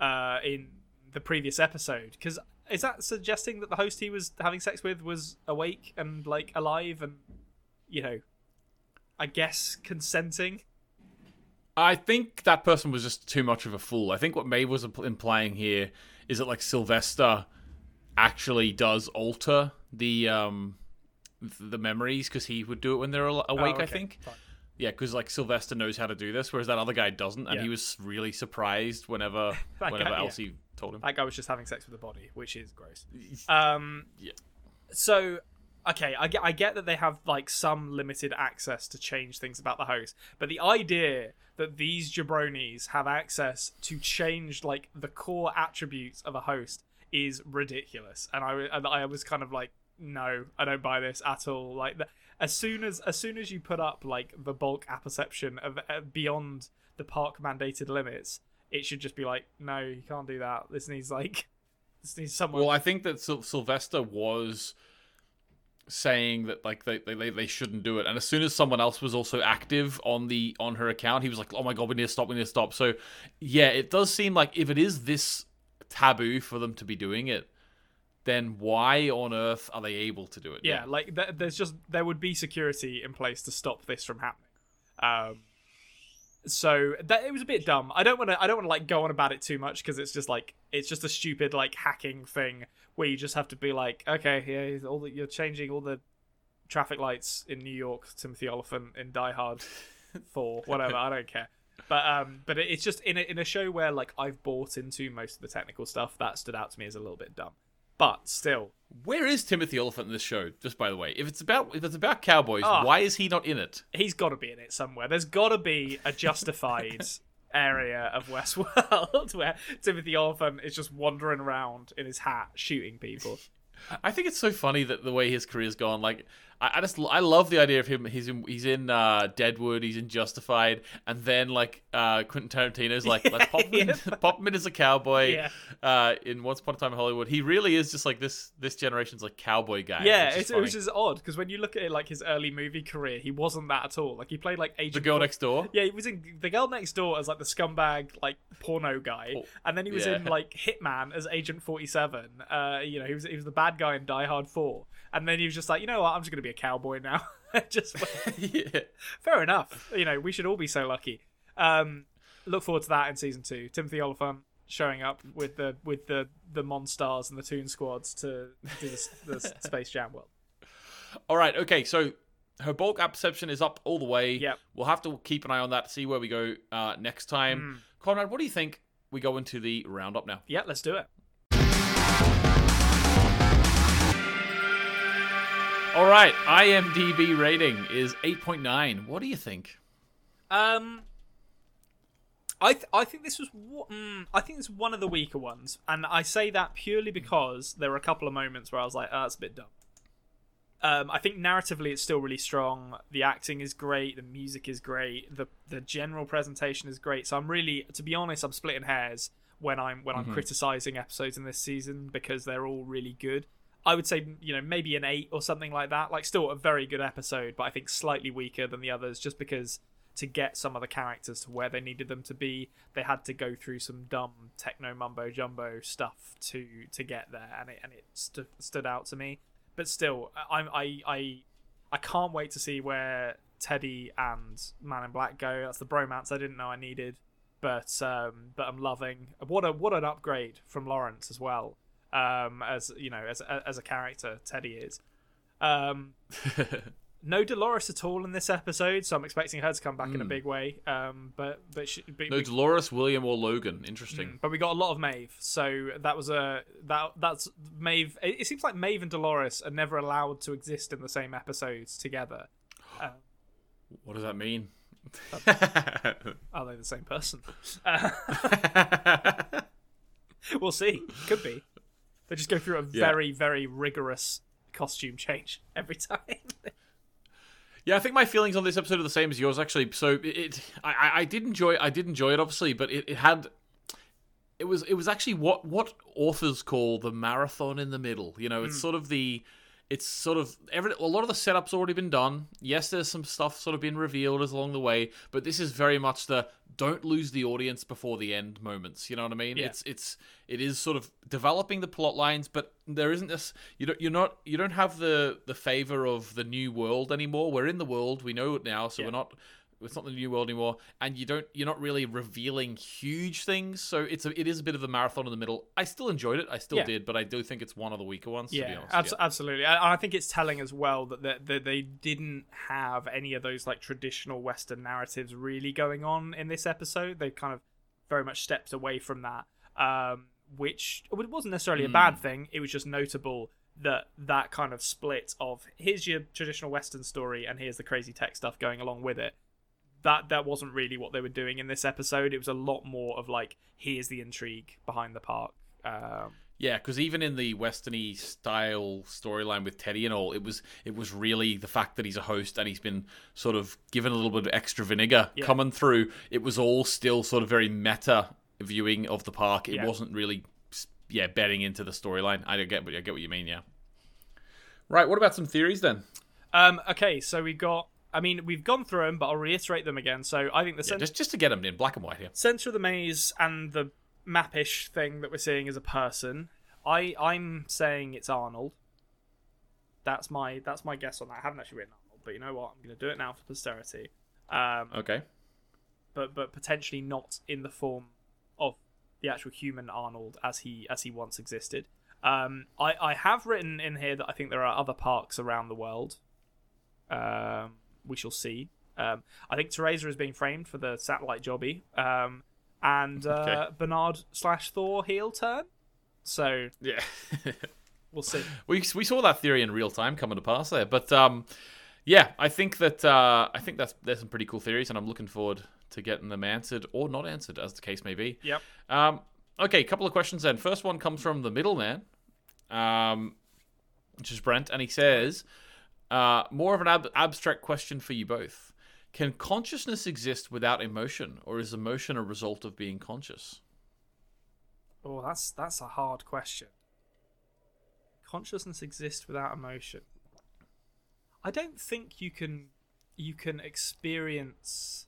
uh, in the previous episode. Because is that suggesting that the host he was having sex with was awake and like alive and you know, I guess consenting? I think that person was just too much of a fool. I think what Maeve was impl- implying here is that like Sylvester actually does alter the um the memories because he would do it when they're awake. I Oh, okay, think. fine. Yeah, because like Sylvester knows how to do this, whereas that other guy doesn't, and Yeah. he was really surprised whenever whenever guy, yeah. Elsie told him. That guy was just having sex with the body, which is gross. Um, Yeah. So, okay, I get, I get that they have like some limited access to change things about the host, but the idea that these jabronis have access to change like the core attributes of a host is ridiculous, and I, and I was kind of like, no, I don't buy this at all. Like, the, as soon as as soon as you put up like the bulk apperception of uh, beyond the park mandated limits, it should just be like, no, you can't do that. This needs like this needs someone. Well, I think that Syl- Sylvester was saying that like they, they they shouldn't do it and as soon as someone else was also active on the on her account he was like oh my god we need to stop we need to stop so yeah it does seem like if it is this taboo for them to be doing it then why on earth are they able to do it yeah, like th- there's just there would be security in place to stop this from happening. Um, so that it was a bit dumb. I don't want to. I don't want to like go on about it too much because it's just like it's just a stupid like hacking thing where you just have to be like, okay, yeah, all the, you're changing all the traffic lights in New York. Timothy Olyphant in Die Hard for whatever. I don't care. But um, but it- it's just in a, in a show where like I've bought into most of the technical stuff that stood out to me as a little bit dumb. But still, where is Timothy Olyphant in this show just by the way if it's about if it's about cowboys Ah. why is he not in it he's got to be in it somewhere. There's got to be a justified area of Westworld where Timothy Olyphant is just wandering around in his hat shooting people. I think it's so funny that the way his career's gone. Like, I, I just I love the idea of him. He's in he's in uh, Deadwood. He's in Justified, and then like uh, Quentin Tarantino's like let's pop him, in, pop him in as a cowboy. Yeah. Uh, in Once Upon a Time in Hollywood, he really is just like this this generation's like cowboy guy. Yeah, which is which is odd because when you look at it, like his early movie career, he wasn't that at all. Like he played like Agent the girl next door. Yeah, he was in The Girl Next Door as like the scumbag, like porno guy, Oh, and then he was yeah. in like Hitman as Agent Forty Seven. Uh, you know, he was he was the bad guy in Die Hard Four, and then he was just like, you know what, I'm just gonna be a cowboy now. just yeah. fair enough. You know, we should all be so lucky. Um, look forward to that in season two. Timothy Olyphant showing up with the with the the Monstars and the Toon Squads to do the, the Space Jam world. All right. Okay. So her bulk perception is up all the way. Yep. We'll have to keep an eye on that. See where we go uh, next time. Hmm. Konrad, what do you think? We go into the roundup now. Yeah, let's do it. All right, IMDb rating is 8.9. What do you think? Um, I th- I think this was wa- mm, I think it's one of the weaker ones, and I say that purely because there were a couple of moments where I was like, "Oh, that's a bit dumb." Um, I think narratively it's still really strong. The acting is great. The music is great. The the general presentation is great. So I'm really, to be honest, I'm splitting hairs when I'm when I'm criticizing episodes in this season because they're all really good. I would say, you know, maybe an eight or something like that. Like, still a very good episode, but I think slightly weaker than the others, just because to get some of the characters to where they needed them to be, they had to go through some dumb techno mumbo jumbo stuff to to get there, and it and it stu- stood out to me. But still, I I I I can't wait to see where Teddy and Man in Black go. That's the bromance I didn't know I needed, but um, but I'm loving what a what an upgrade from Lawrence as well. Um, as you know, as as a character, Teddy is. Um, no Dolores at all in this episode, so I'm expecting her to come back in a big way. Um, but but, she, but No we- Dolores, William, or Logan. Interesting. Mm, but we got a lot of Maeve, so that was a that that's Maeve. It, it seems like Maeve and Dolores are never allowed to exist in the same episodes together. What does that mean? Are they the same person? Uh, we'll see. Could be. They just go through a very very rigorous costume change every time. Yeah, I think my feelings on this episode are the same as yours. Actually, so it, it I, I- I did enjoy, I did enjoy it, obviously, but it, it had, it was, it was actually what what authors call the marathon in the middle. You know, it's mm. sort of the, it's sort of every a lot of the setup's already been done. Yes, there's some stuff sort of been revealed as along the way, but this is very much the don't lose the audience before the end moments. You know what I mean? Yeah. It's it's it is sort of developing the plot lines, but there isn't this. You don't you're not you don't have the the favor of the new world anymore. We're in the world. We know it now, so Yeah. we're not. It's not the new world anymore, and you don't. You're not really revealing huge things, so it's a. It is a bit of a marathon in the middle. I still enjoyed it. I still Yeah. did, but I do think it's one of the weaker ones. to be Yeah, honest. abs- absolutely. And I think it's telling as well that, that that they didn't have any of those like traditional Western narratives really going on in this episode. They kind of very much stepped away from that, um, which it wasn't necessarily a bad thing. It was just notable that that kind of split of here's your traditional Western story and here's the crazy tech stuff going along with it. That that wasn't really what they were doing in this episode. It was a lot more of like here's the intrigue behind the park. Um, Yeah, because even in the westerny style storyline with Teddy and all, it was it was really the fact that he's a host and he's been sort of given a little bit of extra vinegar Yeah. coming through. It was all still sort of very meta viewing of the park. It Yeah. wasn't really yeah betting into the storyline. I don't get, but I get what you mean. Yeah. Right. What about some theories then? Um, okay, so we've got. I mean, we've gone through them, but I'll reiterate them again. So I think the Yeah, center, just just to get them in black and white here. center of the maze and the mapish thing that we're seeing is a person. I I'm saying it's Arnold. That's my that's my guess on that. I haven't actually written Arnold, but you know what? I'm going to do it now for posterity. Um, Okay. but but potentially not in the form of the actual human Arnold as he as he once existed. Um, I I have written in here that I think there are other parks around the world. Um, we shall see. Um, I think Theresa is being framed for the satellite jobby, um, and uh, Okay. Bernard slash Thor heel turn. So Yeah. we'll see. we we saw that theory in real time coming to pass there, but um, yeah, I think that uh, I think that's there's some pretty cool theories, and I'm looking forward to getting them answered or not answered, as the case may be. Yep. Um, okay, couple of questions then. First one comes from the middleman, um, which is Brent, and he says, uh, more of an ab- abstract question for you both. Can consciousness exist without emotion, or is emotion a result of being conscious? Oh, that's that's a hard question. Consciousness exists without emotion. I don't think you can you can experience.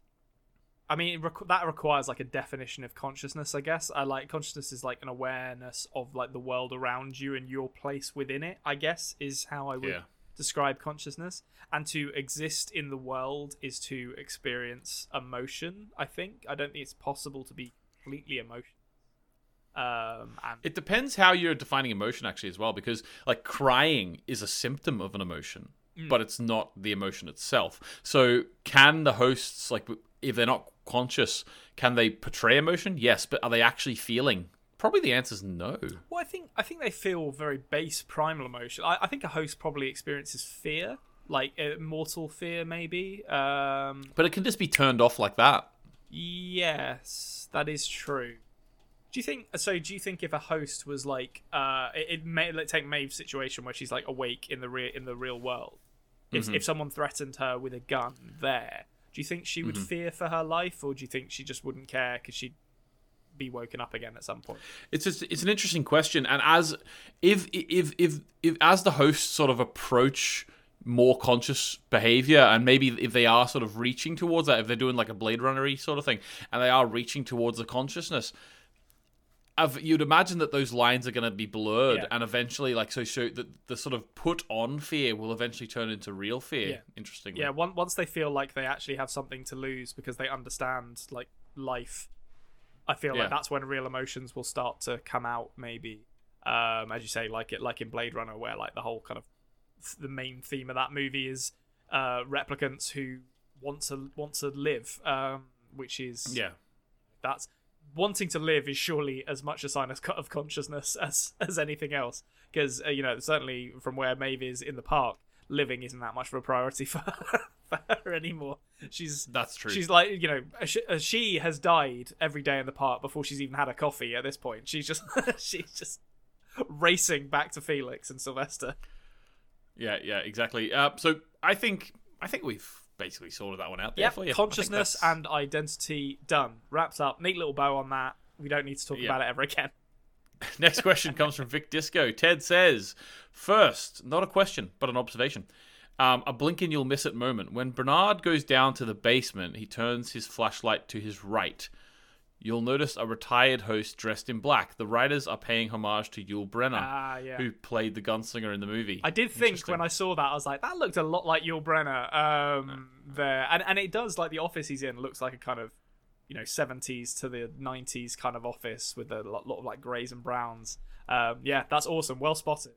I mean, that requires like a definition of consciousness. I guess I like consciousness is like an awareness of like the world around you and your place within it. I guess is how I would Yeah. Describe consciousness. And to exist in the world is to experience emotion. I think I don't think it's possible to be completely emotional. Um, and It depends how you're defining emotion actually as well, because like crying is a symptom of an emotion, but it's not the emotion itself. So can the hosts like if they're not conscious, can they portray emotion? Yes, but are they actually feeling? Probably the answer is no. Well, I think I think they feel very base primal emotion. I, I think a host probably experiences fear, like uh, mortal fear, maybe. Um, But it can just be turned off like that. yes, that is true. Do you think so? Do you think if a host was like, uh, it, it may let's take Maeve's situation where she's like awake in the real in the real world. If if someone threatened her with a gun there, do you think she would fear for her life, or do you think she just wouldn't care because she'd be woken up again at some point? It's just, it's an interesting question, and as if if if if as the hosts sort of approach more conscious behavior, and maybe if they are sort of reaching towards that, if they're doing like a Blade Runner sort of thing, and they are reaching towards the consciousness. I've, you'd imagine that those lines are going to be blurred, Yeah. and eventually, like so, so the, the sort of put on fear will eventually turn into real fear. Yeah. Interestingly, Yeah, one, once they feel like they actually have something to lose because they understand like life, I feel Yeah. like that's when real emotions will start to come out. Maybe, um, as you say, like it, like in Blade Runner, where like the whole kind of the main theme of that movie is uh, replicants who want to want to live, um, which is yeah. that's wanting to live is surely as much a sign of of consciousness as as anything else. Because uh, you know, certainly from where Maeve is in the park, living isn't that much of a priority for her, for her anymore. She's That's true. She's like you know, she, she has died every day in the park before she's even had a coffee. At this point, she's just she's just racing back to Felix and Sylvester. Yeah, yeah, exactly. Uh, so I think I think we've basically sorted that one out there Yep, for you. I think consciousness and identity done. Wraps up. Neat little bow on that. We don't need to talk Yeah. about it ever again. Next question comes from Vic Disco. Ted says, first, not a question, but an observation. Um, a blink and you'll miss it moment. When Bernard goes down to the basement, he turns his flashlight to his right. You'll notice a retired host dressed in black. The writers are paying homage to Yul Brynner, Ah, yeah. who played the gunslinger in the movie. I did think when I saw that, I was like, that looked a lot like Yul Brynner um, there, and and it does like the office he's in looks like a kind of you know 70s to the 90s kind of office with a lot, lot of like greys and browns. Um, yeah, that's awesome. Well spotted.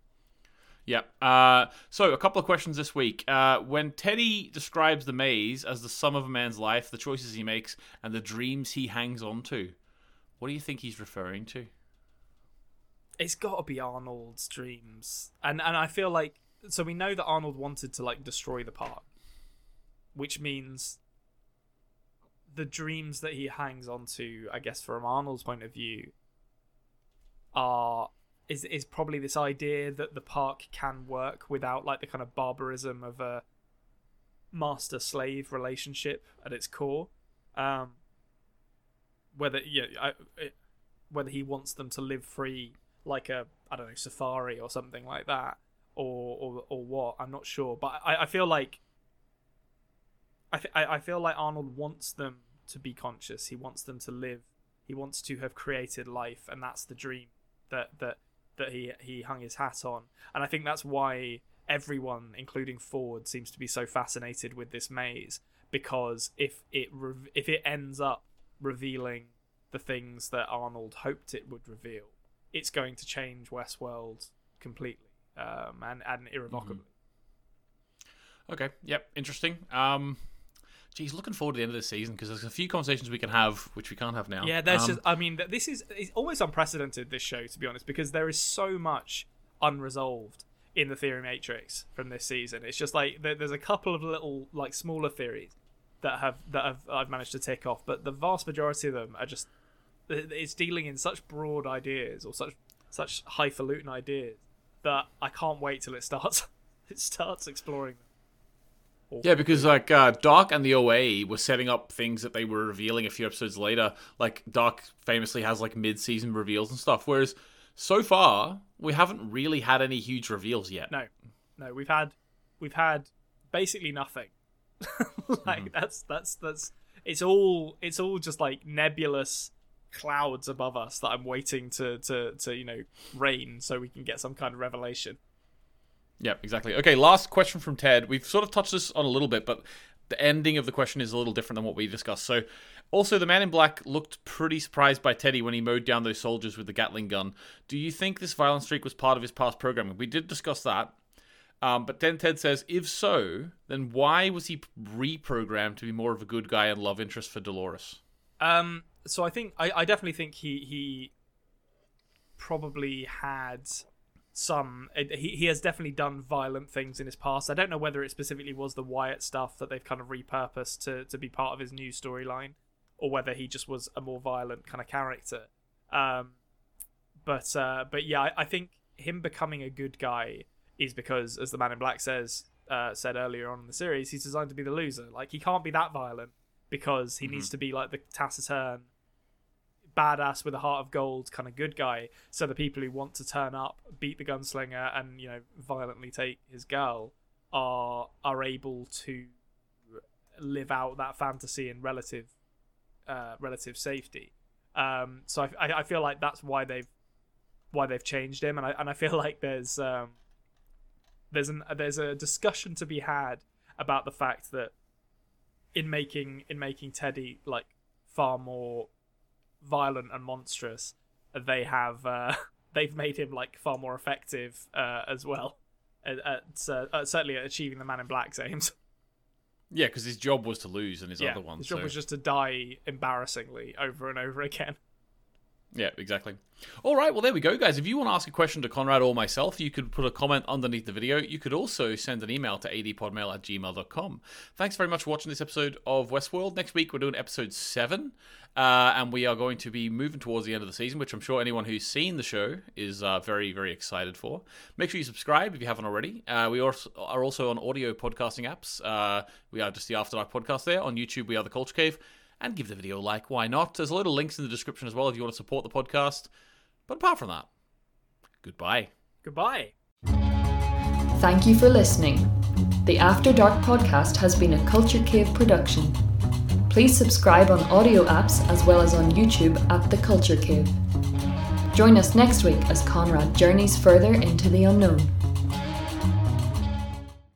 Yeah. Uh, so, a couple of questions this week. Uh, when Teddy describes the maze as the sum of a man's life, the choices he makes, and the dreams he hangs on to, what do you think he's referring to? It's got to be Arnold's dreams, and and I feel like so we know that Arnold wanted to like destroy the park, which means the dreams that he hangs on to, I guess, from Arnold's point of view, are is is probably this idea that the park can work without like the kind of barbarism of a master slave relationship at its core. Um, whether yeah, I, it, whether he wants them to live free like a I don't know safari or something like that, or or or what? I'm not sure, but I, I feel like I, th- I feel like Arnold wants them to be conscious. He wants them to live. He wants to have created life, and that's the dream that that that he he hung his hat on. And I think that's why everyone, including Ford, seems to be so fascinated with this maze because if it re- if it ends up revealing the things that Arnold hoped it would reveal, it's going to change Westworld completely um, and and irrevocably. Okay. Yep. Interesting. Um, geez, looking forward to the end of the season because there's a few conversations we can have which we can't have now. Yeah, there's Um, just. I mean, this is it's almost unprecedented. This show, to be honest, because there is so much unresolved in the theory matrix from this season. It's just like there's a couple of little like smaller theories that have that have I've managed to tick off, but the vast majority of them are just it's dealing in such broad ideas or such such highfalutin ideas that I can't wait till it starts. it starts exploring them. Yeah, because like uh, Dark and the OA were setting up things that they were revealing a few episodes later. Like Dark famously has like mid-season reveals and stuff, whereas so far we haven't really had any huge reveals yet. No, no, we've had we've had basically nothing. like that's that's that's it's all it's all just like nebulous clouds above us that I'm waiting to to to you know rain so we can get some kind of revelation. Yeah, exactly. Okay, last question from Ted. We've sort of touched this on a little bit, but the ending of the question is a little different than what we discussed. So, also, the man in black looked pretty surprised by Teddy when he mowed down those soldiers with the Gatling gun. Do you think this violent streak was part of his past programming? We did discuss that. Um, but then Ted says, if so, then why was he reprogrammed to be more of a good guy and love interest for Dolores? Um, so I think I, I definitely think he he probably had some. He he has definitely done violent things in his past. I don't know whether it specifically was the Wyatt stuff that they've kind of repurposed to to be part of his new storyline, or whether he just was a more violent kind of character. Um, but uh, but yeah, I, I think him becoming a good guy is because, as the Man in Black says uh, said earlier on in the series, he's designed to be the loser. Like he can't be that violent because he needs to be like the taciturn, badass with a heart of gold kind of good guy. So the people who want to turn up, beat the gunslinger, and you know violently take his girl are are able to live out that fantasy in relative uh, relative safety. Um, so I, I I feel like that's why they've why they've changed him, and I and I feel like there's um, there's an there's a discussion to be had about the fact that in making in making Teddy like far more violent and monstrous, they have uh, they've made him like far more effective uh, as well. At, at, uh, certainly at achieving the Man in Black's aims. Yeah, because his job was to lose and his yeah, other one. his job so- was just to die embarrassingly over and over again. Yeah, exactly. All right, well, there we go, guys. If you want to ask a question to Konrad or myself, you could put a comment underneath the video. You could also send an email to adpodmail at gmail.com. Thanks very much for watching this episode of Westworld. Next week, we're doing episode 7, uh, and we are going to be moving towards the end of the season, which I'm sure anyone who's seen the show is uh, very, very excited for. Make sure you subscribe if you haven't already. Uh, we are also on audio podcasting apps. Uh, we are just the After Dark podcast there. On YouTube, we are The Culture Cave and give the video a like. Why not? There's a lot of links in the description as well if you want to support the podcast. But apart from that, goodbye. Goodbye. Thank you for listening. The After Dark podcast has been a Culture Cave production. Please subscribe on audio apps as well as on YouTube at The Culture Cave. Join us next week as Konrad journeys further into the unknown.